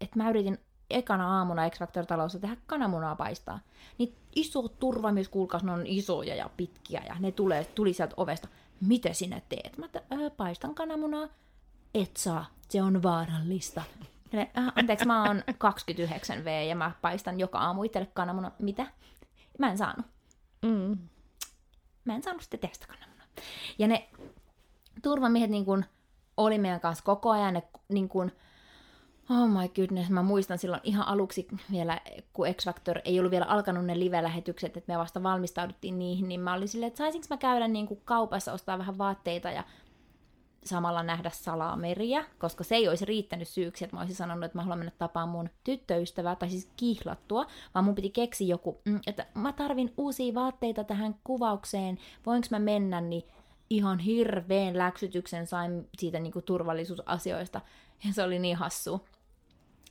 että mä yritin ekana aamuna X-Factor-talossa tehdä kananmunaa paistaa. Niin iso turvamies, kuulkaas, ne on isoja ja pitkiä ja ne tulee, tuli sieltä ovesta. Mitä sinä teet? Mä "Ö, paistan kananmunaa. Et saa, se on vaarallista. Ne, "Äh, anteeksi, mä oon [laughs] 29 V ja mä paistan joka aamu itselle kananmunaa. Mitä? Mä en saanut. Mm. Mä en saanut sitä kananmunaa. Ja ne turvamiehet niin kun, oli meidän kanssa koko ajan. Ne, niin kun, oh my goodness, mä muistan silloin ihan aluksi vielä, kun X Factor ei ollut vielä alkanut ne live-lähetykset, että me vasta valmistauduttiin niihin, niin mä olin silleen, että saisinko mä käydä niin kuin kaupassa ostaa vähän vaatteita ja samalla nähdä salameriä, koska se ei olisi riittänyt syyksi, että mä olisin sanonut, että mä haluan mennä tapaan mun tyttöystävää, tai siis kihlattua, vaan mun piti keksiä joku, mm, että mä tarvin uusia vaatteita tähän kuvaukseen, voinko mä mennä, niin ihan hirveän läksytyksen sain siitä niin kuin turvallisuusasioista, ja se oli niin hassu.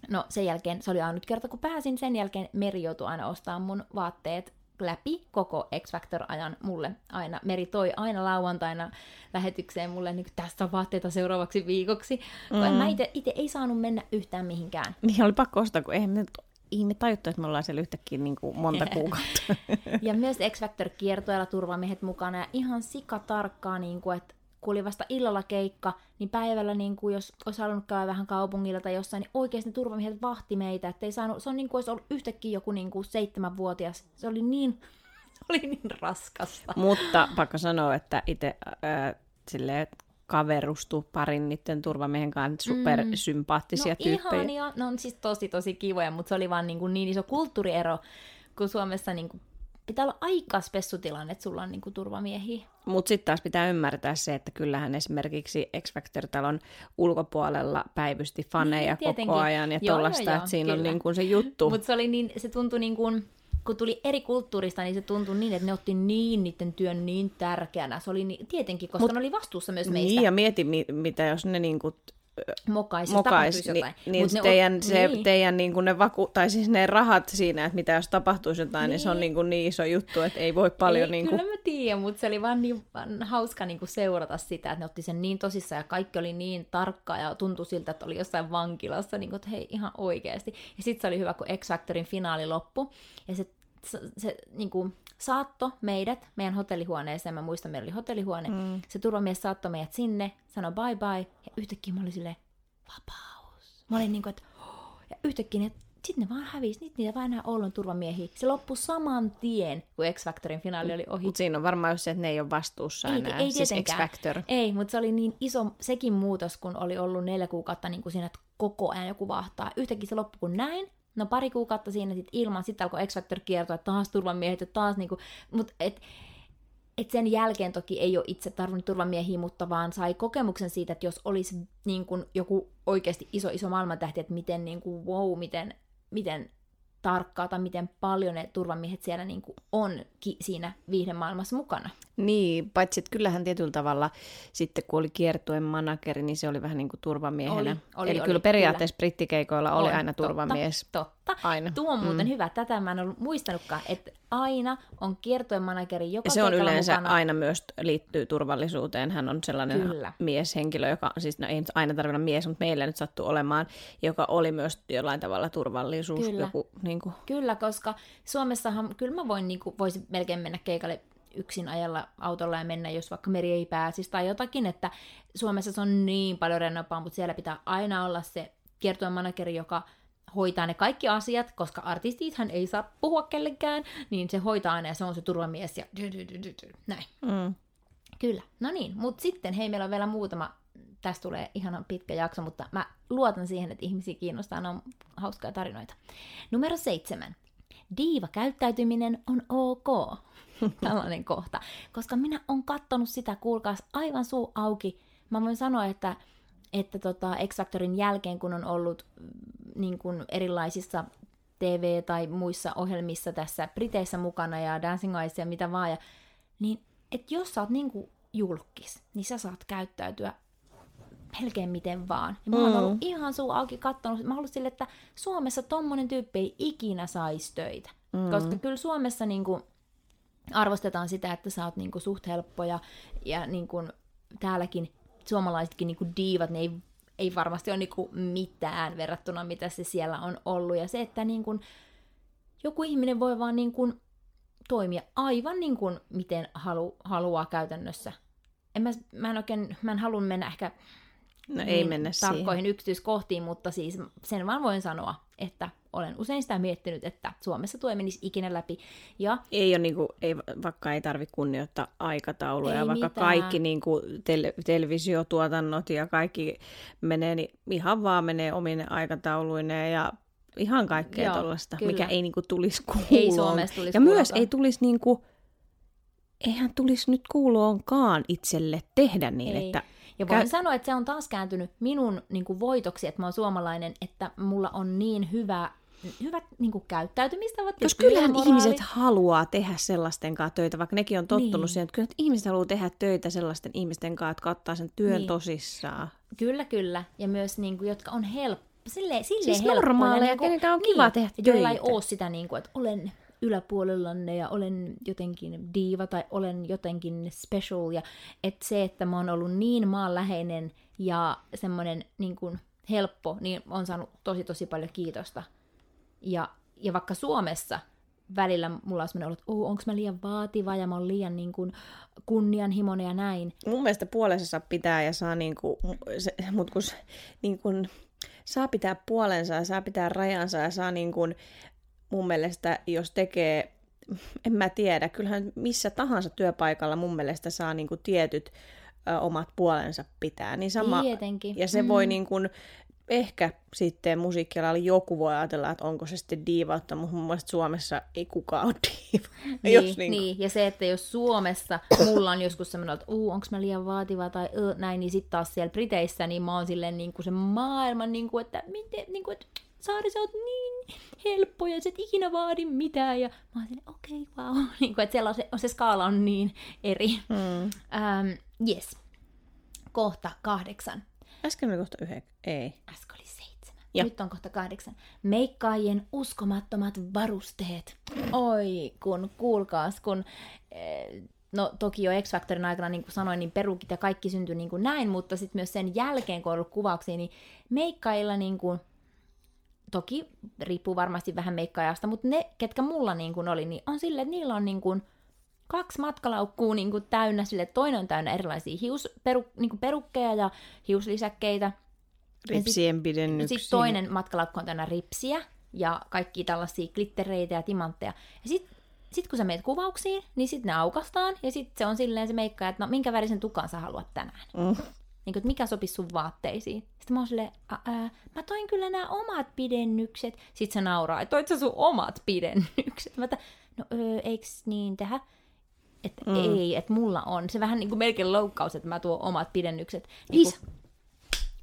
No sen jälkeen, se oli ainut kerta kun pääsin, sen jälkeen Meri joutui aina ostamaan mun vaatteet läpi koko X-Factor-ajan mulle aina. Meri toi aina lauantaina lähetykseen mulle, niin tästä on vaatteita seuraavaksi viikoksi. Mm. Kun en mä ite ei saanut mennä yhtään mihinkään. Niin oli pakko ostaa, kun eihän me ihme tajuttu, että me ollaan siellä yhtäkkiä niin kuin monta [laughs] kuukautta. Ja myös X-Factor-kiertoilla turvamiehet mukana ja ihan sikatarkkaa, niin kuin, että kun oli vasta illalla keikka, niin päivällä, niin kuin, jos olisi halunnut käydä vähän kaupungilla tai jossain, niin oikeasti ne turvamiehet vahti meitä. Että ei saanut, se on niin kuin olisi ollut yhtäkkiä joku niin kuin seitsemänvuotias. Se oli niin, [laughs] se oli niin raskasta. Mutta pakko sanoa, että itse äh, silleen kaverustu parin niiden turvamiehen kanssa supersympaattisia no tyyppejä. ihania, ne on siis tosi tosi kivoja, mutta se oli vaan niin, kuin niin iso kulttuuriero, kun Suomessa niin kuin pitää olla aika spessutilanne, että sulla on niin kuin turvamiehiä. Mutta sitten taas pitää ymmärtää se, että kyllähän esimerkiksi X Factor-talon ulkopuolella päivysti faneja Niin, tietenkin. koko ajan ja joo, että siinä on kyllä. niin kuin se juttu. Mutta se, oli niin, se tuntui niin kuin, kun tuli eri kulttuurista, niin se tuntui niin, että ne otti niin niiden työn niin tärkeänä. Se oli niin, tietenkin, koska Mut, ne oli vastuussa myös meistä. Niin, ja mieti, mi- mitä jos ne niinku Mokais, mokais, jos niin, jotain. niin, Mut ne teidän, on- se, niin. teidän niin kuin ne vaku, tai siis ne rahat siinä, että mitä jos tapahtuisi jotain, niin, niin se on Niin. niin, kuin niin iso juttu, että ei voi paljon Ei, niin kuin, Kyllä mä tiedän, mutta se oli vaan niin vaan hauska niin kuin seurata sitä, että ne otti sen niin tosissaan ja kaikki oli niin tarkkaa ja tuntui siltä, että oli jossain vankilassa, niin kuin, että hei ihan oikeasti. Ja sitten se oli hyvä, kun X Factorin finaali loppui ja se, se, se niin kuin saatto meidät meidän hotellihuoneeseen, mä muistan, meillä oli hotellihuone, mm. se turvamies saattoi meidät sinne, sanoi bye bye ja yhtäkkiä mä olin silleen, vapaus. Mä olin niin kuin, että ja yhtäkkiä ne, sit ne vaan hävisi, niitä, niitä vaan enää ollut turvamiehiä. Se loppui saman tien, kun X Factorin finaali oli ohi. mutta siinä on varmaan just se, että ne ei ole vastuussa Ei, enää, ei siis X tietenkään. Factor. Ei, mutta se oli niin iso sekin muutos, kun oli ollut neljä kuukautta niin kuin siinä, että koko ajan joku vahtaa. Yhtäkkiä se loppui kun näin. No pari kuukautta siinä sit ilman, sitten alkoi X Factor kiertoa, että taas turvamiehet ja taas niinku, mutta et, et sen jälkeen toki ei ole itse tarvinnut turvamiehiä, mutta vaan sai kokemuksen siitä, että jos olisi niin kuin joku oikeasti iso, iso maailmantähti, että miten niin kuin, wow, miten, miten tarkkaa tai miten paljon ne turvamiehet siellä niin kuin on ki- siinä viihdemaailmassa mukana. Niin, paitsi että kyllähän tietyllä tavalla sitten kun oli kiertueen manageri, niin se oli vähän niin kuin turvamiehenä. Oli, oli, Eli oli, kyllä periaatteessa brittikeikoilla oli On, aina totta, turvamies. Totta. Aina. Tuo on muuten mm. hyvä. Tätä mä en ollut muistanutkaan, että aina on kiertojen manageri joka se on yleensä mukana. aina myös liittyy turvallisuuteen. Hän on sellainen Kyllä. mieshenkilö, joka, siis no ei nyt aina tarvitse olla mies, mutta meillä nyt sattuu olemaan, joka oli myös jollain tavalla turvallisuus. Kyllä. Joku, niin kuin, Kyllä, koska Suomessahan kyllä mä voin, niin kuin, voisin melkein mennä keikalle yksin ajalla autolla ja mennä, jos vaikka meri ei pääsisi tai jotakin, että Suomessa se on niin paljon rennompaa, mutta siellä pitää aina olla se kiertueen manageri, joka hoitaa ne kaikki asiat, koska artistithan ei saa puhua kellekään, niin se hoitaa aina ja se on se turvamies ja näin. mm. Kyllä, no niin, mutta sitten hei, meillä on vielä muutama, tästä tulee ihanan pitkä jakso, mutta mä luotan siihen, että ihmisiä kiinnostaa, ne on hauskaa tarinoita. Numero seitsemän. Diiva-käyttäytyminen on ok. [laughs] Tällainen kohta. Koska minä on kattonut sitä, kuulkaas, aivan suu auki. Mä voin sanoa, että, että tota X-Factorin jälkeen, kun on ollut mm, niin kuin erilaisissa TV- tai muissa ohjelmissa tässä Briteissä mukana ja Dancing Eyes ja mitä vaan, ja, niin että jos sä oot niinku julkis, niin sä saat käyttäytyä melkein miten vaan. Ja mä oon Mm. ollut ihan suu auki kattonut. Mä oon sille, että Suomessa tommonen tyyppi ei ikinä saisi töitä. Mm. Koska kyllä Suomessa niinku arvostetaan sitä, että sä oot niinku suht helppo ja, ja niinku täälläkin suomalaisetkin niinku diivat, ne ei, ei varmasti ole niinku mitään verrattuna mitä se siellä on ollut. Ja se, että niinku joku ihminen voi vaan niinku toimia aivan niin kuin miten halu, haluaa käytännössä. En mä, mä en oikein, mä en halua mennä ehkä No ei mennä siihen. tarkkoihin yksityiskohtiin, mutta siis sen vaan voin sanoa, että olen usein sitä miettinyt, että Suomessa tuo ei menisi ikinä läpi. Ja Ei ole niinku, ei, vaikka ei tarvitse kunnioittaa aikatauluja, Ei vaikka mitään. kaikki niinku tel- televisiotuotannot ja kaikki menee, niin ihan vaan menee omine aikatauluineen ja ihan kaikkea tuollaista, mikä ei niinku tulisi kuuloon. Ei Suomessa tulisi Ja myös kuuloonkaan. ei tulisi niinku, eihän tulisi nyt kuuloonkaan itselle tehdä niin, Ei. että Ja voin Kä- sanoa, että se on taas kääntynyt minun niin kuin voitoksi, että mä oon suomalainen, että mulla on niin hyvä, hyvät niin kuin käyttäytymistavat. Jos kyllähän työmoraali. ihmiset haluaa tehdä sellaisten kanssa töitä, vaikka nekin on tottunut Niin. niin. siihen, että kyllä ihmiset haluaa tehdä töitä sellaisten ihmisten kanssa, jotka ottaa sen työn Niin. niin. tosissaan. Kyllä, kyllä. Ja myös, niin kuin, jotka on helppo. Silleen, silleen Siis normaaleja, niin kenenkä on kiva tehdä Joilla ei töitä. ole sitä, niin kuin, että olen yläpuolellanne ja olen jotenkin diiva tai olen jotenkin special. Ja että se, että mä oon ollut niin maanläheinen ja semmoinen niin kuin helppo, niin on saanut tosi tosi paljon kiitosta. Ja, ja vaikka Suomessa välillä mulla on semmoinen olo, että oh, onko mä liian vaativa ja mä oon liian niin kuin, kunnianhimoinen ja näin. Mun mielestä puolensa pitää ja saa niinku, se, mut kun, s- niinku, saa pitää puolensa ja saa pitää rajansa ja saa niinku, mun mielestä, jos tekee, en mä tiedä, kyllähän missä tahansa työpaikalla mun mielestä saa niinku tietyt ö, omat puolensa pitää. Niin sama, Tietenkin. Ja se mm. voi niin kuin, ehkä sitten musiikkialalla joku voi ajatella, että onko se sitten diivautta, mutta mun mielestä Suomessa ei kukaan ole diiva. [laughs] Niin, Jos niin, niin niin, ja se, että jos Suomessa mulla on joskus semmoinen, että uu, onko mä liian vaativa tai ö, näin, niin sitten taas siellä Briteissä, niin mä oon silleen niin kuin se maailman, niin kuin, että miten, niin kuin, että Saari, sä oot niin helppo ja sä et ikinä vaadi mitään. Ja mä oon okei, okay, wow. [laughs] Niin kuin, että siellä on se, on se skaala on niin eri. Mm. Ähm, yes. Kohta kahdeksan. Äsken oli kohta yhdeksän. Ei. Äsken oli seitsemän. Ja. Nyt on kohta kahdeksan. Meikkaajien uskomattomat varusteet. Oi, kun kuulkaas, kun... Eh, no toki jo X-Factorin aikana, niin kuin sanoin, niin perukit ja kaikki syntyi niin kuin näin, mutta sitten myös sen jälkeen, kun on ollut kuvauksia, niin meikkailla niin kuin, toki riippuu varmasti vähän meikkaajasta, mutta ne, ketkä mulla niin kuin oli, niin on silleen, että niillä on niin kuin kaksi matkalaukkuu niin kuin täynnä, sille toinen on täynnä erilaisia hius, peru, niin kuin perukkeja ja hiuslisäkkeitä, Ripsien pidennyksiä. sitten toinen matkalaukku on täynnä ripsiä ja kaikki tällaisia glittereitä ja timantteja. Ja sitten sit kun sä meet kuvauksiin, niin sitten ne aukastaan ja sitten se on silleen se meikka, että no minkä värisen tukan sä haluat tänään. Mm. Niin kuin, että mikä sopisi sun vaatteisiin. Sitten mä oon silleen, ää, mä toin kyllä nämä omat pidennykset. Sitten se nauraa, että toit sä sun omat pidennykset. Mä että, no öö, eiks niin tehdä? Että mm. ei, että mulla on. Se vähän niin kuin melkein loukkaus, että mä tuon omat pidennykset. Niin Lisä. kuin,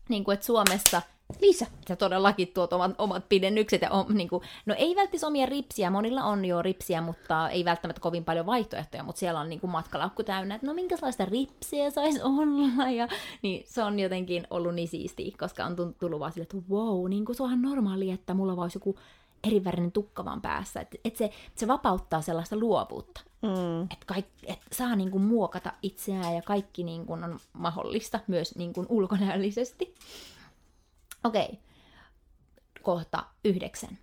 niin kuin, että Suomessa Lisä. Sä todellakin tuot omat, omat pidennykset. Ja om, niin kuin, no ei välttämättä omia ripsiä, monilla on jo ripsiä, mutta ei välttämättä kovin paljon vaihtoehtoja, mutta siellä on niin kuin matkalaukku täynnä, että no minkälaista ripsiä saisi olla. Ja, niin se on jotenkin ollut niin siistiä, koska on tullut vaan sille, että wow, niin kuin se onhan normaali, että mulla vaan olisi joku erivärinen tukka vaan päässä. Että et se, se vapauttaa sellaista luovuutta. Mm. Että et saa niinku muokata itseään ja kaikki niinku on mahdollista myös niinku ulkonäöllisesti. Okei, kohta yhdeksän.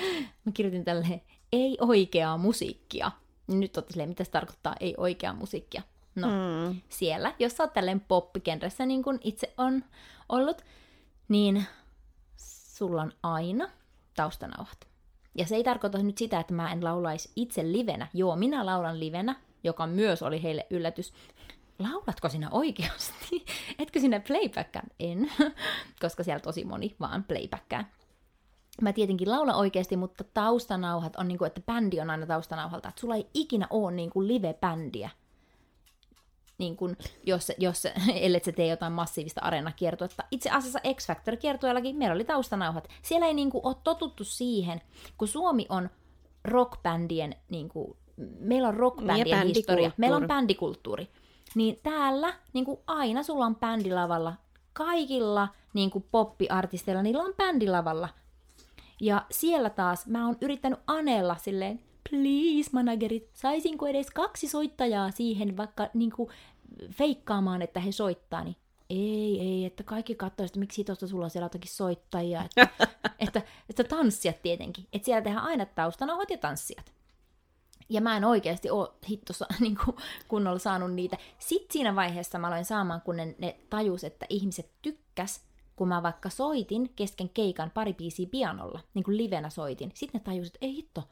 [laughs] Mä kirjoitin tälle ei oikeaa musiikkia. Nyt otti silleen, mitä se tarkoittaa ei oikeaa musiikkia. No, Mm. siellä, jos sä oot tälleen poppikenressä niin kuin itse on ollut, niin sulla on aina taustanauhat. Ja se ei tarkoita nyt sitä, että mä en laulaisi itse livenä. Joo, minä laulan livenä, joka myös oli heille yllätys. Laulatko sinä oikeasti? [laughs] Etkö sinä playbackkää? En, [laughs] koska siellä tosi moni vaan playbackkää. Mä tietenkin laulan oikeasti, mutta taustanauhat on niin kuin, että bändi on aina taustanauhalta. Että sulla ei ikinä ole niin kuin live-bändiä niin kun, jos, jos, [laughs] ellei se tee jotain massiivista areenakiertuetta. Itse asiassa X Factor-kiertueellakin meillä oli taustanauhat. Siellä ei niin kuin, ole totuttu siihen, kun Suomi on rockbändien, niin kuin, meillä on rockbändien Niin, historia, meillä on bändikulttuuri. Niin täällä niin kuin aina sulla on bändilavalla, kaikilla niin kuin poppiartisteilla, niillä on bändilavalla. Ja siellä taas mä oon yrittänyt anella silleen, please managerit, saisinko edes kaksi soittajaa siihen vaikka niinku feikkaamaan, että he soittaa, niin ei, ei, että kaikki katsoo, että miksi tuosta sulla on siellä jotakin soittajia, että, [laughs] että, että tanssijat tietenkin, että siellä tehdään aina taustanauhat ja tanssijat. Ja mä en oikeasti ole hittossa [laughs] niin kuin, kunnolla saanut niitä. Sitten siinä vaiheessa mä aloin saamaan, kun ne, ne tajus, että ihmiset tykkäs, kun mä vaikka soitin kesken keikan pari biisiä pianolla, niin kuin livenä soitin. Sitten ne tajus, että ei hitto,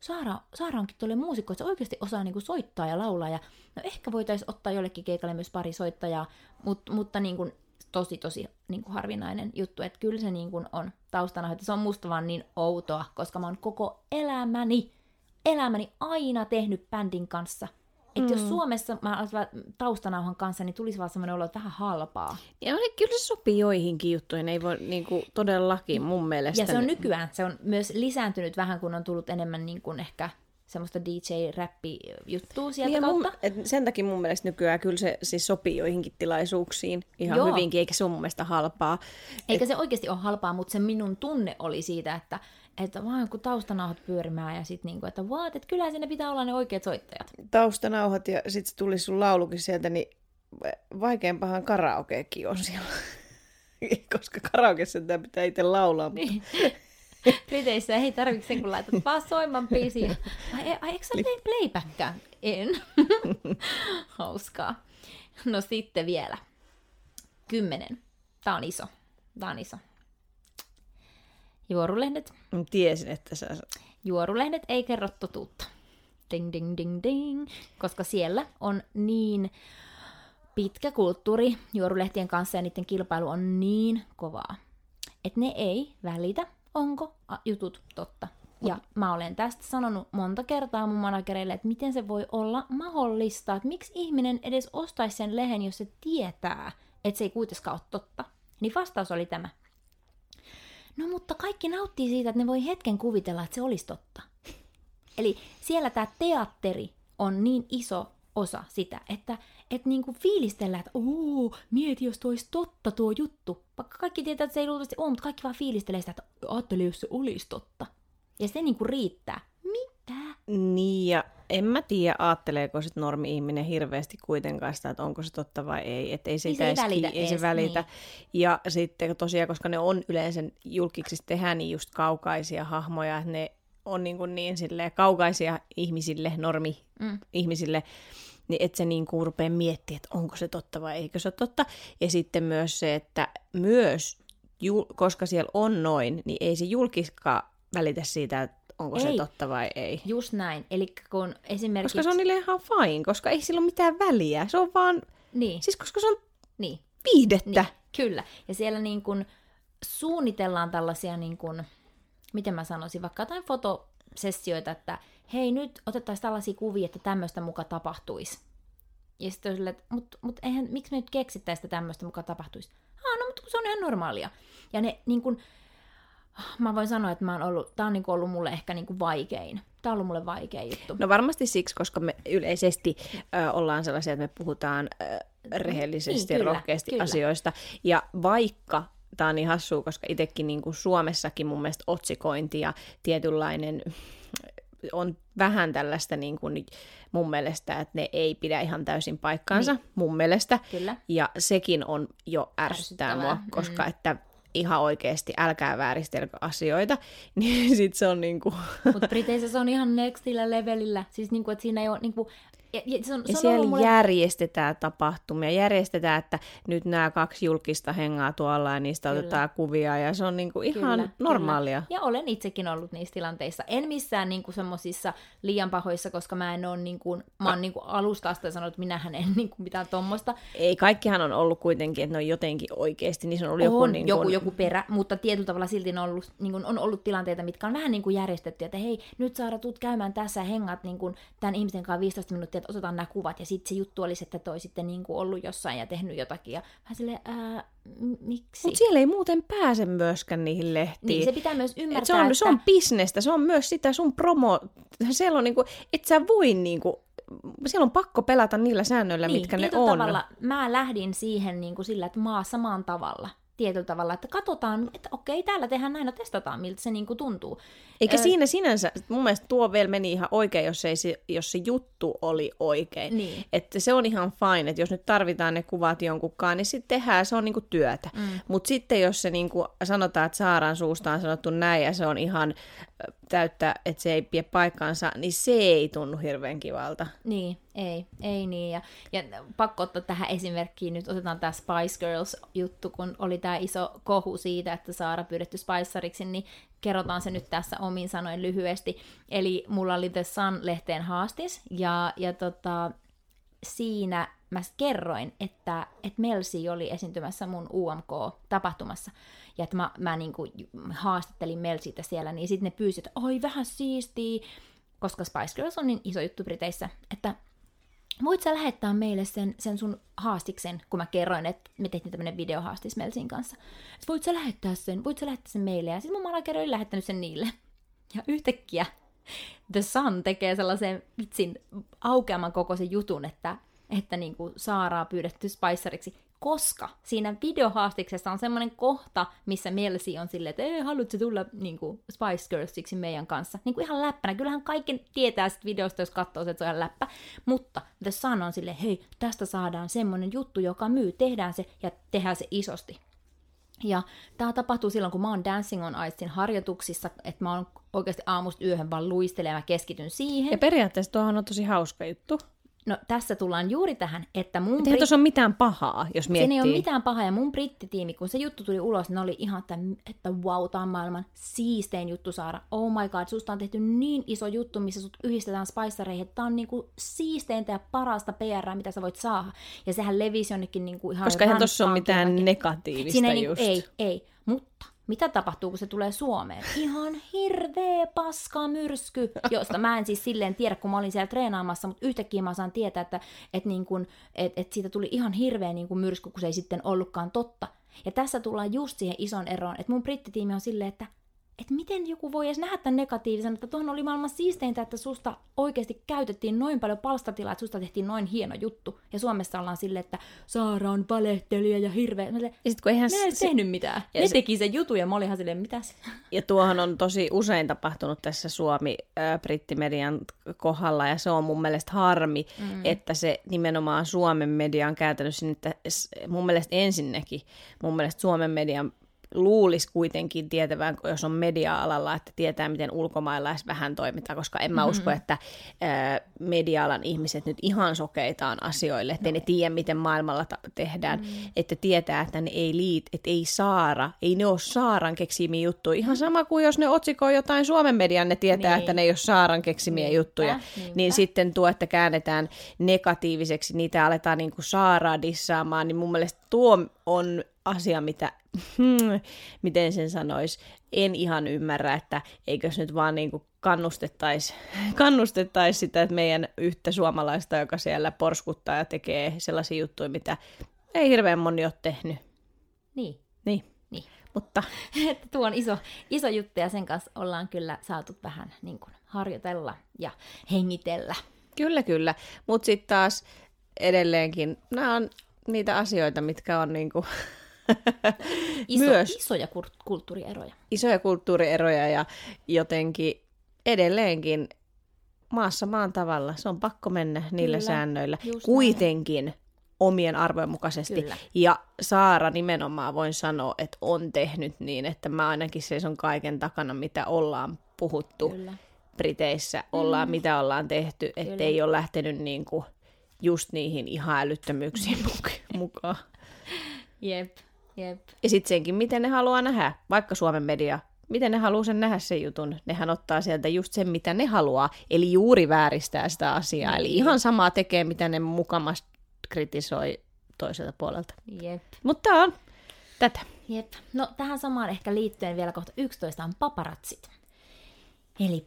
Saara, Saara onkin tuolle muusikko, että se oikeasti osaa niin kuin soittaa ja laulaa. Ja, no ehkä voitaisiin ottaa jollekin keikalle myös pari soittajaa, mut, mutta niin kuin, tosi tosi niin kuin harvinainen juttu, että kyllä se niin kuin on taustana, että se on musta vaan niin outoa, koska mä oon koko elämäni, elämäni aina tehnyt bändin kanssa. Että mm. jos Suomessa mä olisin taustanauhan kanssa, niin tulisi vaan semmoinen olo, että vähän halpaa. Ja kyllä se sopii joihinkin juttuihin, ei voi niinku, todellakin mun mielestä. Ja se on nykyään, se on myös lisääntynyt vähän, kun on tullut enemmän niin kuin ehkä semmoista DJ-räppi-juttua sieltä Niin ja mun, kautta. et sen takia mun mielestä nykyään kyllä se siis sopii joihinkin tilaisuuksiin ihan Joo. Hyvinkin, eikä se ole mun mielestä halpaa. Eikä se oikeasti ole halpaa, mutta se minun tunne oli siitä, että, että vaan kun taustanauhat pyörimään ja sitten niinku, että vaat, että kyllä sinne pitää olla ne oikeat soittajat. Taustanauhat ja sit se tuli sun laulukin sieltä, niin vaikeampahan karaokekin on siellä. [laughs] Koska karaokeessa tämä pitää itse laulaa. Niin. Briteissä ei tarvitse sen, kun laitat vaan soiman biisiä. Ai, ai eikö sä tee playbackkää? En. [laughs] Hauskaa. No sitten vielä. Kymmenen. Tää on iso. Tää on iso. Juorulehdet. Tiesin, että sä... Juorulehdet ei kerro totuutta. Ding, ding, ding, ding. Koska siellä on niin pitkä kulttuuri juorulehtien kanssa ja niiden kilpailu on niin kovaa, että ne ei välitä, onko jutut totta. Ja mä olen tästä sanonut monta kertaa mun managereille, että miten se voi olla mahdollista, että miksi ihminen edes ostaisi sen lehen, jos se tietää, että se ei kuitenkaan ole totta. Niin vastaus oli tämä. No mutta kaikki nauttii siitä, että ne voi hetken kuvitella, että se olisi totta. Eli siellä tämä teatteri on niin iso osa sitä, että et niinku fiilistellään, että oo, mieti jos toi olisi totta tuo juttu. Vaikka kaikki tietää, että se ei luultavasti ole, mutta kaikki vaan fiilistelee sitä, että ajattele, jos se olisi totta. Ja se niinku riittää. Niin, ja en mä tiedä, ajatteleeko sit normi-ihminen hirveästi kuitenkaan sitä, että onko se totta vai ei. Että ei se, Niin se ei välitä ei se välitä. niin. Ja sitten tosiaan, koska ne on yleensä julkiksista tehdään niin just kaukaisia hahmoja, että ne on niin, kuin niin silleen kaukaisia ihmisille, normi-ihmisille, niin et se niin kuin rupeaa miettimään, että onko se totta vai eikö se ole totta. Ja sitten myös se, että myös, koska siellä on noin, niin ei se julkiskaan välitä siitä, että onko Ei. se totta vai ei. Just näin. Eli kun esimerkiksi... Koska se on niille ihan fine, koska ei sillä ole mitään väliä. Se on vaan, Niin, siis koska se on niin. viihdettä. Niin, kyllä. Ja siellä niin kuin suunnitellaan tällaisia, niin kuin, miten mä sanoisin, vaikka jotain fotosessioita, että hei nyt otettaisiin tällaisia kuvia, että tämmöistä muka tapahtuisi. Ja sitten on silleen, että mut, mut eihän, miksi me nyt keksittäisiin, että tämmöistä muka tapahtuisi? Ah, no mutta se on ihan normaalia. Ja ne niin kuin, mä voin sanoa, että mä oon ollut, tää on niin kuin ollut mulle ehkä niin kuin vaikein. Tää on ollut mulle vaikein juttu. No varmasti siksi, koska me yleisesti ö, ollaan sellaisia, että me puhutaan ö, rehellisesti Niin, ja kyllä, rohkeasti kyllä. asioista. Ja vaikka tämä on niin hassua, koska itsekin niin kuin Suomessakin mun mielestä otsikointi ja tietynlainen on vähän tällaista niin kuin mun mielestä, että ne ei pidä ihan täysin paikkaansa, niin. mun mielestä. Kyllä. Ja sekin on jo ärsyttää mua, koska mm. että ihan oikeasti älkää vääristelkö asioita, [laughs] niin sit se on niinku... Mutta Briteissä se on ihan nextillä levelillä. Siis niinku, että siinä ei ole niinku... Ja, ja se on, Ja se siellä mulle... järjestetään tapahtumia, järjestetään, että nyt nämä kaksi julkista hengaa tuolla ja niistä Kyllä. otetaan kuvia ja se on niinku ihan Kyllä, normaalia. Kyllä. Ja olen itsekin ollut niissä tilanteissa. En missään niinku semmoisissa liian pahoissa, koska mä en ole niinku, mä oon niinku alusta asti sanonut, että minähän en niinku mitään tommosta. Ei, kaikkihan on ollut kuitenkin, että ne on jotenkin oikeasti, niin se on ollut joku, on niin joku, joku perä, mutta tietyllä tavalla silti on ollut, niin kuin, on ollut tilanteita, mitkä on vähän niin kuin järjestetty, että hei, nyt Saara, tuut käymään tässä ja hengaat niin kuin, tämän ihmisen kanssa 15 minuuttia, että otetaan nämä kuvat, ja sitten se juttu olisi, että toi sitten niin kuin ollut jossain ja tehnyt jotakin, ja vähän silleen, ää, miksi? Mutta siellä ei muuten pääse myöskään niihin lehtiin. Niin, se pitää myös ymmärtää, Et se, on, että... se on bisnestä, se on myös sitä sun promo, siellä on niinku, et sä voi niinku, siellä on pakko pelata niillä säännöillä, niin, mitkä ne on. tavalla mä lähdin siihen niin kuin sillä, että maa samaan tavalla tietyllä tavalla, että katsotaan, että okei, täällä tehdään näin, no testataan, miltä se niin kuin tuntuu. Eikä Ö, siinä sinänsä, mun mielestä tuo vielä meni ihan oikein, jos, ei se, jos se juttu oli oikein. Niin. Että se on ihan fine, että jos nyt tarvitaan ne kuvat jonkunkaan, niin sitten tehdään, se on niinku työtä. Mm. Mutta sitten jos se niinku sanotaan, että Saaran suusta on sanottu näin ja se on ihan täyttä, että se ei pie paikkaansa, niin se ei tunnu hirveän kivalta. Niin, ei, ei niin. Ja, ja pakko ottaa tähän esimerkkiin, nyt otetaan tämä Spice Girls-juttu, kun oli tämä iso kohu siitä, että Saara pyydetty Spiceriksi, niin kerrotaan se nyt tässä omin sanoin lyhyesti. Eli mulla oli The Sun-lehteen haastis, ja, ja tota, siinä mä kerroin, että, että Melsi oli esiintymässä mun UMK-tapahtumassa, ja että mä, mä niinku haastattelin Melsitä siellä, niin sitten ne pyysivät, että oi vähän siistiä, koska Spice Girls on niin iso juttu Briteissä, että voit sä lähettää meille sen, sen sun haastiksen, kun mä kerroin, että me tehtiin tämmönen videohaastis Melsin kanssa. Et voit sä lähettää sen, voit sä lähettää sen meille, ja sitten mun alakerran oli lähettänyt sen niille. Ja yhtäkkiä The Sun tekee sellaisen vitsin aukeaman kokoisen jutun, että, että niin kuin Saaraa pyydetty Spiceriksi, koska siinä videohaastiksessa on semmoinen kohta, missä Melsi on silleen, että ei, haluatko tulla niin kuin Spice Girlsiksi meidän kanssa. Niin kuin ihan läppänä. Kyllähän kaikki tietää sit videosta, jos katsoo, että se on ihan läppä. Mutta The Sun on silleen, hei, tästä saadaan semmoinen juttu, joka myy, tehdään se ja tehdään se isosti. Ja tämä tapahtuu silloin, kun mä oon Dancing on Icein harjoituksissa, että mä oon oikeasti aamusta yöhön vaan luistelemaan ja mä keskityn siihen. Ja periaatteessa tuohon on tosi hauska juttu. No tässä tullaan juuri tähän, että mun... Eihän tuossa ole mitään pahaa, jos miettii. Siinä ei ole mitään pahaa, ja mun brittitiimi, kun se juttu tuli ulos, ne oli ihan, että, että wow, tämä on maailman siistein juttu saada. Oh my god, susta on tehty niin iso juttu, missä sut yhdistetään spicereihin, että tämä on niinku siisteintä ja parasta PR, mitä sä voit saada. Ja sehän levisi jonnekin niinku ihan Koska eihän tuossa ole mitään negatiivista Siinä ei, just. ei, ei, mutta mitä tapahtuu, kun se tulee Suomeen? Ihan hirveä paska myrsky, josta mä en siis silleen tiedä, kun mä olin siellä treenaamassa, mutta yhtäkkiä mä saan tietää, että, että, niin kun, että, että siitä tuli ihan hirveä niin kuin myrsky, kun se ei sitten ollutkaan totta. Ja tässä tullaan just siihen ison eroon, että mun brittitiimi on silleen, että että miten joku voi edes nähdä tämän negatiivisen, että tuohon oli maailman siisteintä, että susta oikeasti käytettiin noin paljon palstatilaa, että susta tehtiin noin hieno juttu. Ja Suomessa ollaan silleen, että Saara on valehtelija ja hirveä. Ja sit kun eihän ne ei se... tehnyt mitään. Ja ne se... teki sen jutun ja mä olin ihan silleen, mitä se? Ja tuohon on tosi usein tapahtunut tässä Suomi-brittimedian kohdalla ja se on mun mielestä harmi, mm. että se nimenomaan Suomen media on käytänyt sinne, että mun mielestä ensinnäkin, mun mielestä Suomen median luulisi kuitenkin tietävän, jos on media-alalla, että tietää, miten ulkomailla edes vähän toimitaan, koska en mä mm-hmm. usko, että ä, media-alan ihmiset nyt ihan sokeitaan asioille, että no. ne tiedä, miten maailmalla ta- tehdään, mm. että tietää, että ne ei liit, että ei Saara, ei ne ole Saaran keksimiä juttuja. Ihan sama kuin jos ne otsikoi jotain Suomen median, ne tietää, niin. että ne ei ole Saaran keksimiä niinpä, juttuja. Niinpä. Niin sitten tuo, että käännetään negatiiviseksi, niitä aletaan niin kuin Saaraa dissaamaan, niin mun mielestä tuo on asia, mitä, hmm, [laughs] miten sen sanoisi, en ihan ymmärrä, että eikös nyt vaan niin kuin kannustettaisi [laughs] kannustettais sitä, että meidän yhtä suomalaista, joka siellä porskuttaa ja tekee sellaisia juttuja, mitä ei hirveän moni ole tehnyt. Niin. Niin. niin. Mutta... [laughs] että tuo on iso, iso juttu ja sen kanssa ollaan kyllä saatu vähän niin kuin harjoitella ja hengitellä. Kyllä, kyllä. Mutta sitten taas edelleenkin, nämä on niitä asioita, mitkä on niin kuin [laughs] Iso, myös isoja kulttuurieroja. Isoja kulttuurieroja ja jotenkin edelleenkin maassa maan tavalla. Se on pakko mennä niillä Kyllä, säännöillä. Kuitenkin näin. omien arvojen mukaisesti. Kyllä. Ja Saara nimenomaan voin sanoa, että on tehnyt niin, että mä ainakin seison kaiken takana, mitä ollaan puhuttu Kyllä. Briteissä, ollaan, mm. mitä ollaan tehty, ettei ole lähtenyt niin kuin just niihin ihan älyttömyyksiin mukaan. Jep. Jep. Ja sitten senkin, miten ne haluaa nähdä, vaikka Suomen media, miten ne haluaa sen nähdä sen jutun. Nehän ottaa sieltä just sen, mitä ne haluaa, eli juuri vääristää sitä asiaa. Niin. Eli ihan samaa tekee, mitä ne mukamassa kritisoi toiselta puolelta. Jep. Mutta on tätä. Jep. No tähän samaan ehkä liittyen vielä kohta 11 on paparatsit. Eli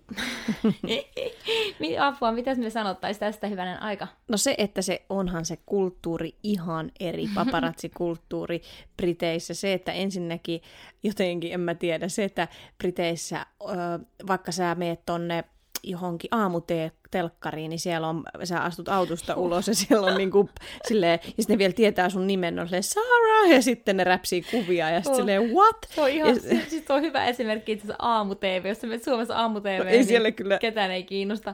[laughs] apua, mitäs me sanottaisiin tästä hyvänen aika? No se, että se onhan se kulttuuri ihan eri, paparazzi-kulttuuri Briteissä. Se, että ensinnäkin jotenkin, en mä tiedä, se, että Briteissä, vaikka sä meet tonne johonkin aamutelkkariin, niin siellä on, sä astut autosta ulos ja siellä on niinku [laughs] silleen, ja sitten ne vielä tietää sun nimen, on silleen Sarah, ja sitten ne räpsii kuvia, ja sitten oh. silleen what? Se on ihan, ja, siis, siis on hyvä esimerkki itse asiassa aamu-tv, jos sä menet Suomessa aamu-tv, no, ei niin kyllä... ketään ei kiinnosta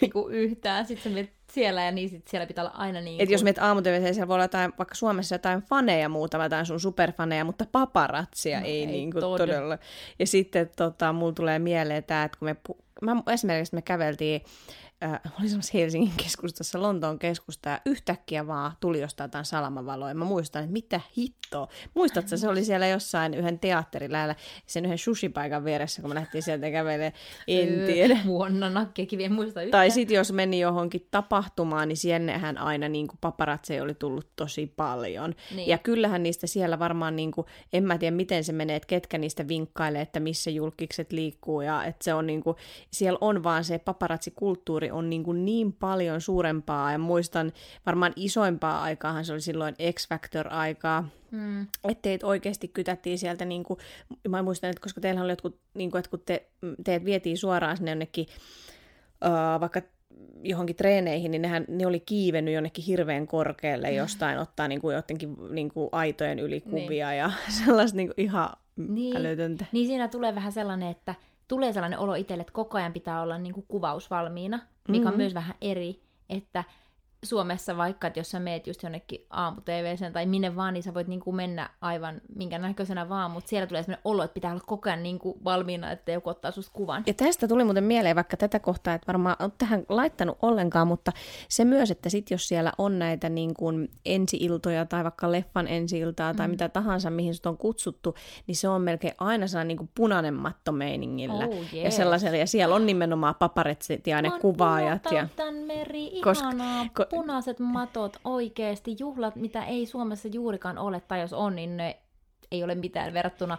niinku yhtään, sitten sä menet siellä ja niin sit siellä pitää olla aina niin. Et jos meet aamu siellä voi olla jotain, vaikka Suomessa jotain faneja muutama, jotain sun superfaneja, mutta paparatsia no, ei, ei niin kuin todella. Ja sitten tota, mulla tulee mieleen tämä, että kun me pu- mä, esimerkiksi me käveltiin äh, oli semmoisessa Helsingin keskustassa, Lontoon keskusta, ja yhtäkkiä vaan tuli jostain jotain salamavaloa. Ja mä muistan, että mitä hittoa. Muistatko, se oli siellä jossain yhden teatterin lähellä, sen yhden sushi-paikan vieressä, kun me lähtiin sieltä kävelemään, en tiedä. Vuonna nakkeekin en muista yhtään. Tai sitten jos meni johonkin tapahtumaan, niin siennehän aina niin kuin paparatseja oli tullut tosi paljon. Niin. Ja kyllähän niistä siellä varmaan, niin kuin, en mä tiedä miten se menee, että ketkä niistä vinkkailee, että missä julkikset liikkuu, ja että se on niin kuin, siellä on vaan se paparatsikulttuuri on niin, kuin niin paljon suurempaa, ja muistan varmaan isoimpaa aikaahan se oli silloin X-Factor-aikaa, mm. että teet oikeasti kytättiin sieltä, niin kuin, mä muistan, että koska teillä oli jotkut, niin kuin, että kun te, teet vietiin suoraan sinne jonnekin, uh, vaikka johonkin treeneihin, niin nehän, ne oli kiivennyt jonnekin hirveän korkealle mm. jostain, ottaa niin kuin jotenkin niin kuin aitojen yli kuvia niin. ja [laughs] sellaista niin kuin ihan niin. älytöntä. Niin siinä tulee vähän sellainen, että tulee sellainen olo itselle, että koko ajan pitää olla niin kuin kuvaus valmiina, mikä mm-hmm. on myös vähän eri, että Suomessa vaikka, että jos sä meet just jonnekin aamu tai minne vaan, niin sä voit niin kuin mennä aivan minkä näköisenä vaan, mutta siellä tulee sellainen olo, että pitää olla koko ajan niin kuin valmiina, että joku ottaa susta kuvan. Ja tästä tuli muuten mieleen vaikka tätä kohtaa, että varmaan on tähän laittanut ollenkaan, mutta se myös, että sit jos siellä on näitä niin kuin ensi-iltoja tai vaikka leffan ensi-iltaa tai mm. mitä tahansa, mihin sut on kutsuttu, niin se on melkein aina sellainen niin kuin punainen matto meiningillä. Oh, yes. ja, sellaisella, ja siellä on nimenomaan paparetsit ja ne kuvaajat. Ja... meri, ihanaa. Koska, punaiset matot oikeasti, juhlat, mitä ei Suomessa juurikaan ole, tai jos on, niin ne ei ole mitään verrattuna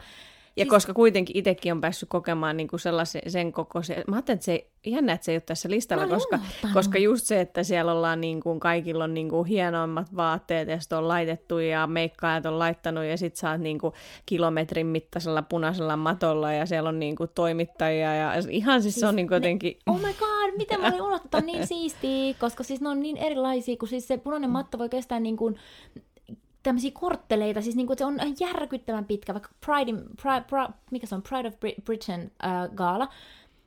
Ja siis... koska kuitenkin itsekin on päässyt kokemaan niin kuin sellaisen, sen koko se, mä ajattelin, että se jännä, että se ei ole tässä listalla, koska, koska just se, että siellä ollaan niin kuin, kaikilla on niin kuin hienoimmat vaatteet ja sitten on laitettu ja meikkaajat on laittanut ja sit sä oot niin kuin kilometrin mittaisella punaisella matolla ja siellä on niin kuin toimittajia ja ihan siis, siis se on niin kuin jotenkin... Ne, oh my god, miten mä olin unohtanut, niin [laughs] siistiä, koska siis ne on niin erilaisia, kun siis se punainen matto voi kestää niin kuin tämmöisiä kortteleita, siis niinku, se on järkyttävän pitkä, vaikka Pride, in, Pride, Pride mikä se on, Pride of Britain uh, gaala,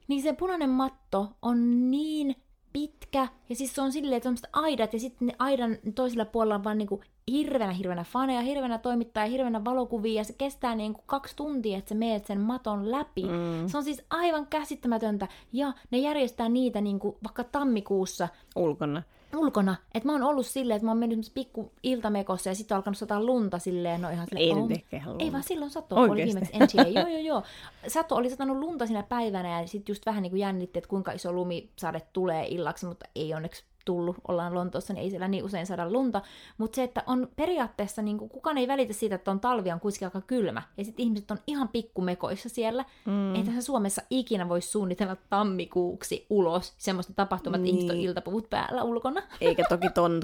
niin se punainen matto on niin pitkä, ja siis se on silleen, että on aidat, ja sitten ne aidan toisella puolella on vaan niinku hirveänä hirveänä faneja, hirveänä toimittajia, hirveänä valokuvia, ja se kestää niinku kaksi tuntia, että sä meet sen maton läpi. Mm. Se on siis aivan käsittämätöntä, ja ne järjestää niitä niinku vaikka tammikuussa. Ulkona ulkona. Että mä oon ollut silleen, että mä oon mennyt pikku iltamekossa ja sitten alkanut sataa lunta silleen, no ihan silleen, Ei oh. Ei vaan silloin sato Oikeasti. oli viimeksi NTA. joo, joo, joo. Sato oli satanut lunta siinä päivänä ja sitten just vähän niin kuin jännitti, että kuinka iso lumisade tulee illaksi, mutta ei onneksi tullut, ollaan Lontoossa, niin ei siellä niin usein saada lunta, mutta se, että on periaatteessa, niin kuin, kukaan ei välitä siitä, että on talvi on kuitenkin aika kylmä, ja sitten ihmiset on ihan pikkumekoissa siellä, mm. ei tässä Suomessa ikinä voi suunnitella tammikuuksi ulos semmoista tapahtumat, niin. ihmiset on iltapuvut päällä ulkona. Eikä toki ton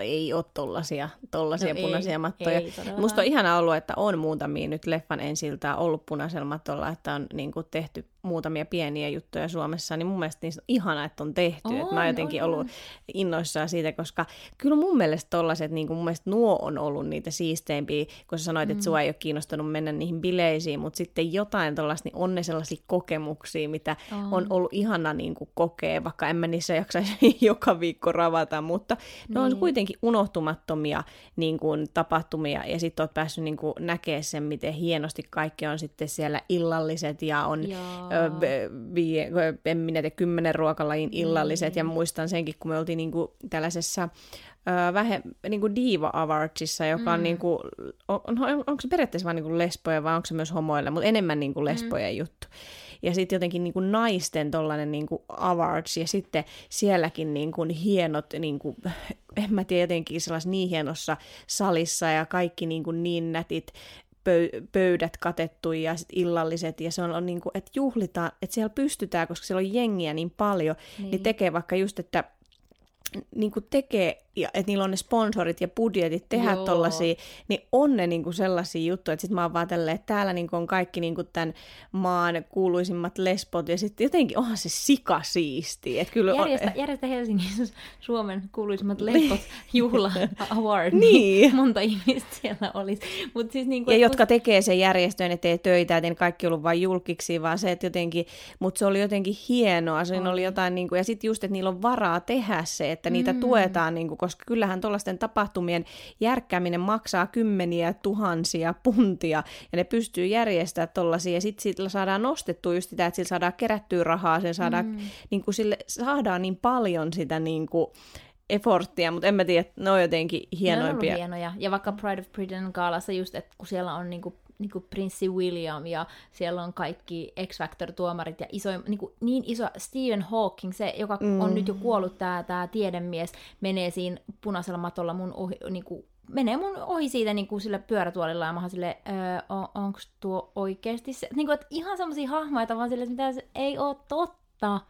ei ole tollasia, tollasia no punaisia ei, mattoja. Ei Musta on ihana ollut, että on muutamia nyt leffan ensiltä ollut punaisella matolla, että on niin kuin, tehty muutamia pieniä juttuja Suomessa, niin mun mielestä niistä on ihana, että on tehty. On, että mä oon jotenkin on. ollut innoissaan siitä, koska kyllä mun mielestä tollaset, niin kuin mun mielestä nuo on ollut niitä siisteimpiä, kun sä sanoit, mm. että sua ei ole kiinnostunut mennä niihin bileisiin, mutta sitten jotain tollaista, niin on ne sellaisia kokemuksia, mitä on, on ollut ihana niin kuin kokea, vaikka en mä niissä jaksaisi [laughs] joka viikko ravata, mutta niin. ne on niin. Kuitenkin unohtumattomia niin kuin, tapahtumia, ja sitten oot päässyt niin kuin, näkemään sen, miten hienosti kaikki on sitten siellä illalliset, ja on Joo vie, en minä tiedä, kymmenen ruokalajin illalliset, mm. ja muistan senkin, kun me oltiin niinku tällaisessa vähe, niin kuin Diva Awardsissa, joka mm. on, niin kuin, on, on, onko se periaatteessa vain niin lesboja vai onko se myös homoille, mutta enemmän niin kuin lesbojen mm. juttu. Ja sitten jotenkin niin kuin naisten tollainen niin kuin awards, ja sitten sielläkin niin kuin hienot, niin kuin, [laughs] en mä tiedä, jotenkin sellaisessa niin hienossa salissa, ja kaikki niin, kuin niin nätit pöydät katettu ja sit illalliset, ja se on, on niin kuin, että juhlitaan, että siellä pystytään, koska siellä on jengiä niin paljon, niin, niin. tekee vaikka just, että niin kuin tekee ja että niillä on ne sponsorit ja budjetit tehdä Joo. tollasia, niin on ne niinku sellaisia juttuja, että sit mä oon vaan tälleen, että täällä niinku on kaikki niinku tämän maan kuuluisimmat lesbot, ja sitten jotenkin onhan se sika siisti. Et kyllä järjestä, on, järjestä Helsingin [laughs] Suomen kuuluisimmat lesbot juhla [laughs] award, niin. niin. [laughs] monta ihmistä siellä olisi. Mut siis niinku, ja jotka tekee sen järjestöön, tee töitä, että kaikki ollut vain julkiksi, vaan se, että jotenkin, mutta se oli jotenkin hienoa, siinä oli jotain, niinku, ja sitten just, että niillä on varaa tehdä se, että niitä mm. tuetaan niinku koska kyllähän tuollaisten tapahtumien järkkääminen maksaa kymmeniä tuhansia puntia, ja ne pystyy järjestämään tuollaisia, ja sitten sillä saadaan nostettua just sitä, että sillä saadaan kerättyä rahaa, sen saadaan, mm. niin kuin sille, saadaan niin paljon sitä niin kuin, efforttia, mutta en mä tiedä, ne on jotenkin hienoimpia. Ne on hienoja. Ja vaikka Pride of Britain gaalassa just, että kun siellä on niinku niin kuin Prinssi William ja siellä on kaikki X-Factor-tuomarit ja iso, niin, kuin, niin iso Stephen Hawking, se, joka mm. on nyt jo kuollut, tämä, tämä tiedemies, menee siinä punaisella matolla mun ohi, niin kuin, menee mun ohi siitä niin kuin sillä pyörätuolilla ja mä oon sille, öö, on, onko tuo oikeasti se, niin kuin, että ihan semmoisia hahmoja, vaan sille, että mitä se ei ole totta.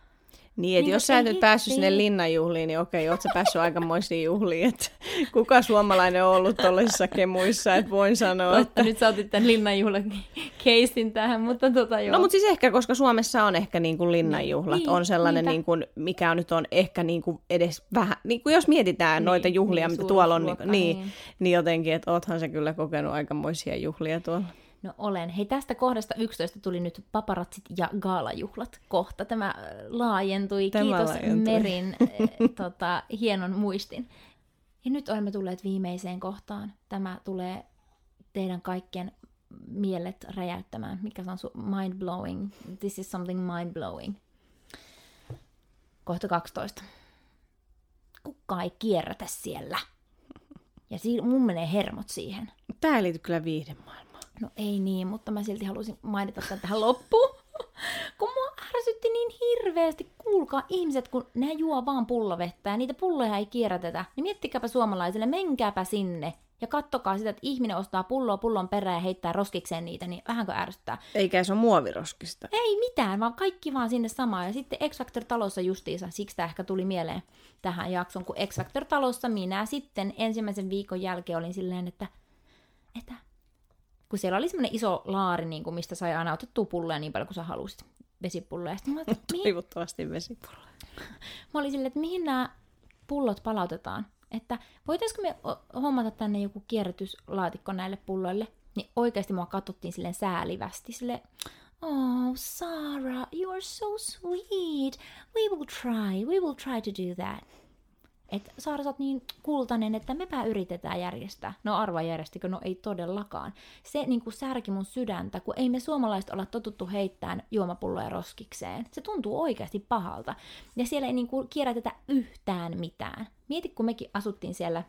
Niin, että niin, jos sä et nyt päässyt sinne linnanjuhliin, niin okei, oot sä päässyt aikamoisiin juhliin, että kuka suomalainen on ollut tuollaisissa kemuissa, että voin sanoa. Totta, että... nyt sä otit tämän linnanjuhlan keisin tähän, mutta tota joo. No mutta siis ehkä, koska Suomessa on ehkä niin kuin linnanjuhlat, niin, on sellainen, niin kuin, mikä on nyt on ehkä niin kuin edes vähän, niin kuin jos mietitään niin, noita juhlia, niin, mitä tuolla on, niin, niin, niin, niin jotenkin, että oothan sä kyllä kokenut aikamoisia juhlia tuolla. No olen. Hei, tästä kohdasta 11 tuli nyt paparatsit ja gaalajuhlat kohta. Tämä äh, laajentui. Tämä Kiitos laajentui. Merin [laughs] äh, tota, hienon muistin. Ja nyt olemme tulleet viimeiseen kohtaan. Tämä tulee teidän kaikkien mielet räjäyttämään. Mikä se on su- mind blowing? This is something mind blowing. Kohta 12. Kukaan ei kierrätä siellä. Ja si- mun menee hermot siihen. Tää ei liity kyllä viihdemaailmaan. No ei niin, mutta mä silti halusin mainita tämän tähän loppuun. [laughs] Kun mua ärsytti niin hirveästi, kuulkaa ihmiset, kun ne juo vaan pullovettä ja niitä pulloja ei kierrätetä, niin miettikääpä suomalaisille, menkääpä sinne ja kattokaa sitä, että ihminen ostaa pulloa pullon perään ja heittää roskikseen niitä, niin vähänkö ärsyttää? Eikä se ole muoviroskista. Ei mitään, vaan kaikki vaan sinne samaan. Ja sitten X Factor-talossa justiinsa, siksi tämä ehkä tuli mieleen tähän jakson, kun X Factor-talossa minä sitten ensimmäisen viikon jälkeen olin silleen, että, että kun siellä oli semmoinen iso laari, niin kuin mistä sai aina otettua pulloja niin paljon kuin sä halusit, vesipulloja. Sitten mä, olin, mihin, Toivottavasti vesipulloja. mä olin silleen, että mihin nämä pullot palautetaan. Että voitaisiko me hommata tänne joku kierrätyslaatikko näille pulloille? Niin oikeasti mua katsottiin silleen säälivästi, sille Oh, Sarah, you are so sweet. We will try, we will try to do that. Että Saara, sä oot niin kultainen, että mepä yritetään järjestää. No arva järjestikö? No ei todellakaan. Se niin kuin särki mun sydäntä, kun ei me suomalaiset olla totuttu heittämään juomapulloja roskikseen. Se tuntuu oikeasti pahalta. Ja siellä ei niin kuin kierrätetä yhtään mitään. Mieti, kun mekin asuttiin siellä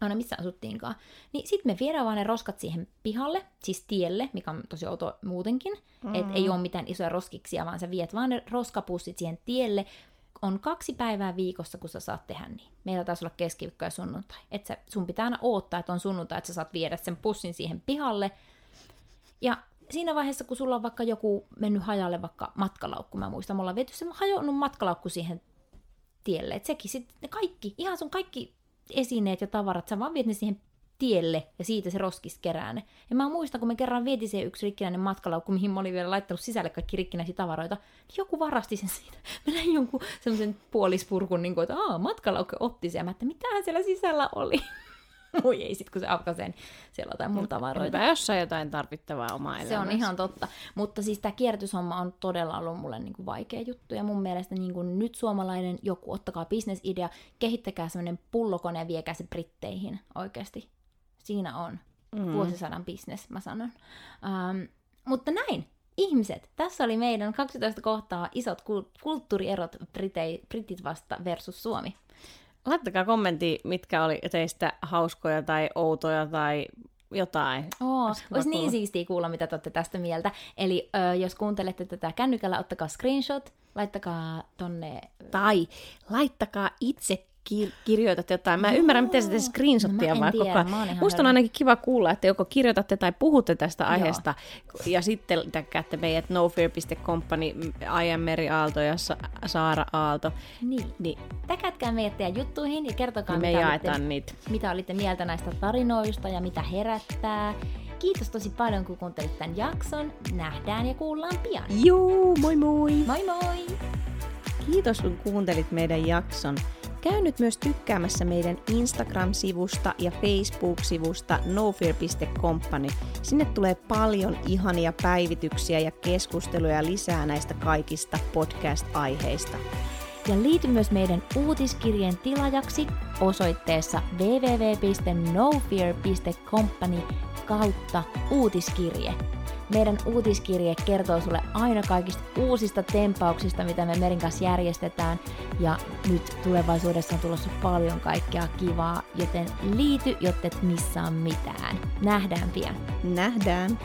aina missä asuttiinkaan. Niin sitten me viedään vaan ne roskat siihen pihalle, siis tielle, mikä on tosi outo muutenkin. Mm. Että ei ole mitään isoja roskiksia, vaan sä viet vaan ne roskapussit siihen tielle. On kaksi päivää viikossa, kun sä saat tehdä niin. Meillä taisi olla keskiviikko ja sunnuntai. Et sä, sun pitää aina odottaa, että on sunnuntai, että sä saat viedä sen pussin siihen pihalle. Ja siinä vaiheessa, kun sulla on vaikka joku mennyt hajalle vaikka matkalaukku, mä muistan, me ollaan viety se hajonnut matkalaukku siihen tielle. Et sekin sitten, ne kaikki, ihan sun kaikki esineet ja tavarat, sä vaan viet ne siihen tielle ja siitä se roskis kerää ne. Ja mä muistan, kun me kerran vietiin se yksi rikkinäinen matkalaukku, mihin mä olin vielä laittanut sisälle kaikki rikkinäisiä tavaroita, niin joku varasti sen siitä. [laughs] Mä näin jonkun semmoisen puolispurkun, niin kuin, että Aa, matkalaukku otti sen. Ja mä että mitähän siellä sisällä oli. [laughs] Moi ei sit, kun se aukaisee, niin siellä on jotain muuta tavaroita. Hyvä, jos on jotain tarvittavaa omaa Se on ihan totta. Mutta siis tämä kierrätyshomma on todella ollut mulle niin kuin vaikea juttu. Ja mun mielestä niin kuin nyt suomalainen joku, ottakaa bisnesidea, kehittäkää semmoinen pullokone ja viekää se Britteihin oikeasti. Siinä on mm. vuosisadan bisnes, mä sanon. Um, mutta näin, ihmiset, tässä oli meidän 12 kohtaa isot kulttuurierot Britei, Britit vasta versus Suomi. Laittakaa kommentti, mitkä oli teistä hauskoja tai outoja tai jotain. Oo, olisi niin siistiä kuulla, mitä te olette tästä mieltä. Eli ö, jos kuuntelette tätä kännykällä, ottakaa screenshot, laittakaa tonne... Tai laittakaa itse kir- kirjoitatte jotain. Mä en ymmärrä, miten se screenshottia no, vai koko ajan. Musta on ainakin kiva kuulla, että joko kirjoitatte tai puhutte tästä aiheesta ja sitten täkkäätte meidät nofear.company, Ajan Meri Aalto ja Sa- Saara Aalto. Niin. niin. Täkätkää meidät teidän juttuihin ja kertokaa, me mitä, jaetaan olitte, niitä. mitä olitte mieltä näistä tarinoista ja mitä herättää. Kiitos tosi paljon, kun kuuntelit tämän jakson. Nähdään ja kuullaan pian. Joo, moi moi! Moi moi! Kiitos, kun kuuntelit meidän jakson. Käy nyt myös tykkäämässä meidän Instagram-sivusta ja Facebook-sivusta nofear.company. Sinne tulee paljon ihania päivityksiä ja keskusteluja lisää näistä kaikista podcast-aiheista. Ja liity myös meidän uutiskirjeen tilajaksi osoitteessa www.nofear.company kautta uutiskirje. Meidän uutiskirje kertoo sulle aina kaikista uusista tempauksista, mitä me Merin kanssa järjestetään. Ja nyt tulevaisuudessa on tulossa paljon kaikkea kivaa, joten liity, jotta et missaa mitään. Nähdään pian. Nähdään!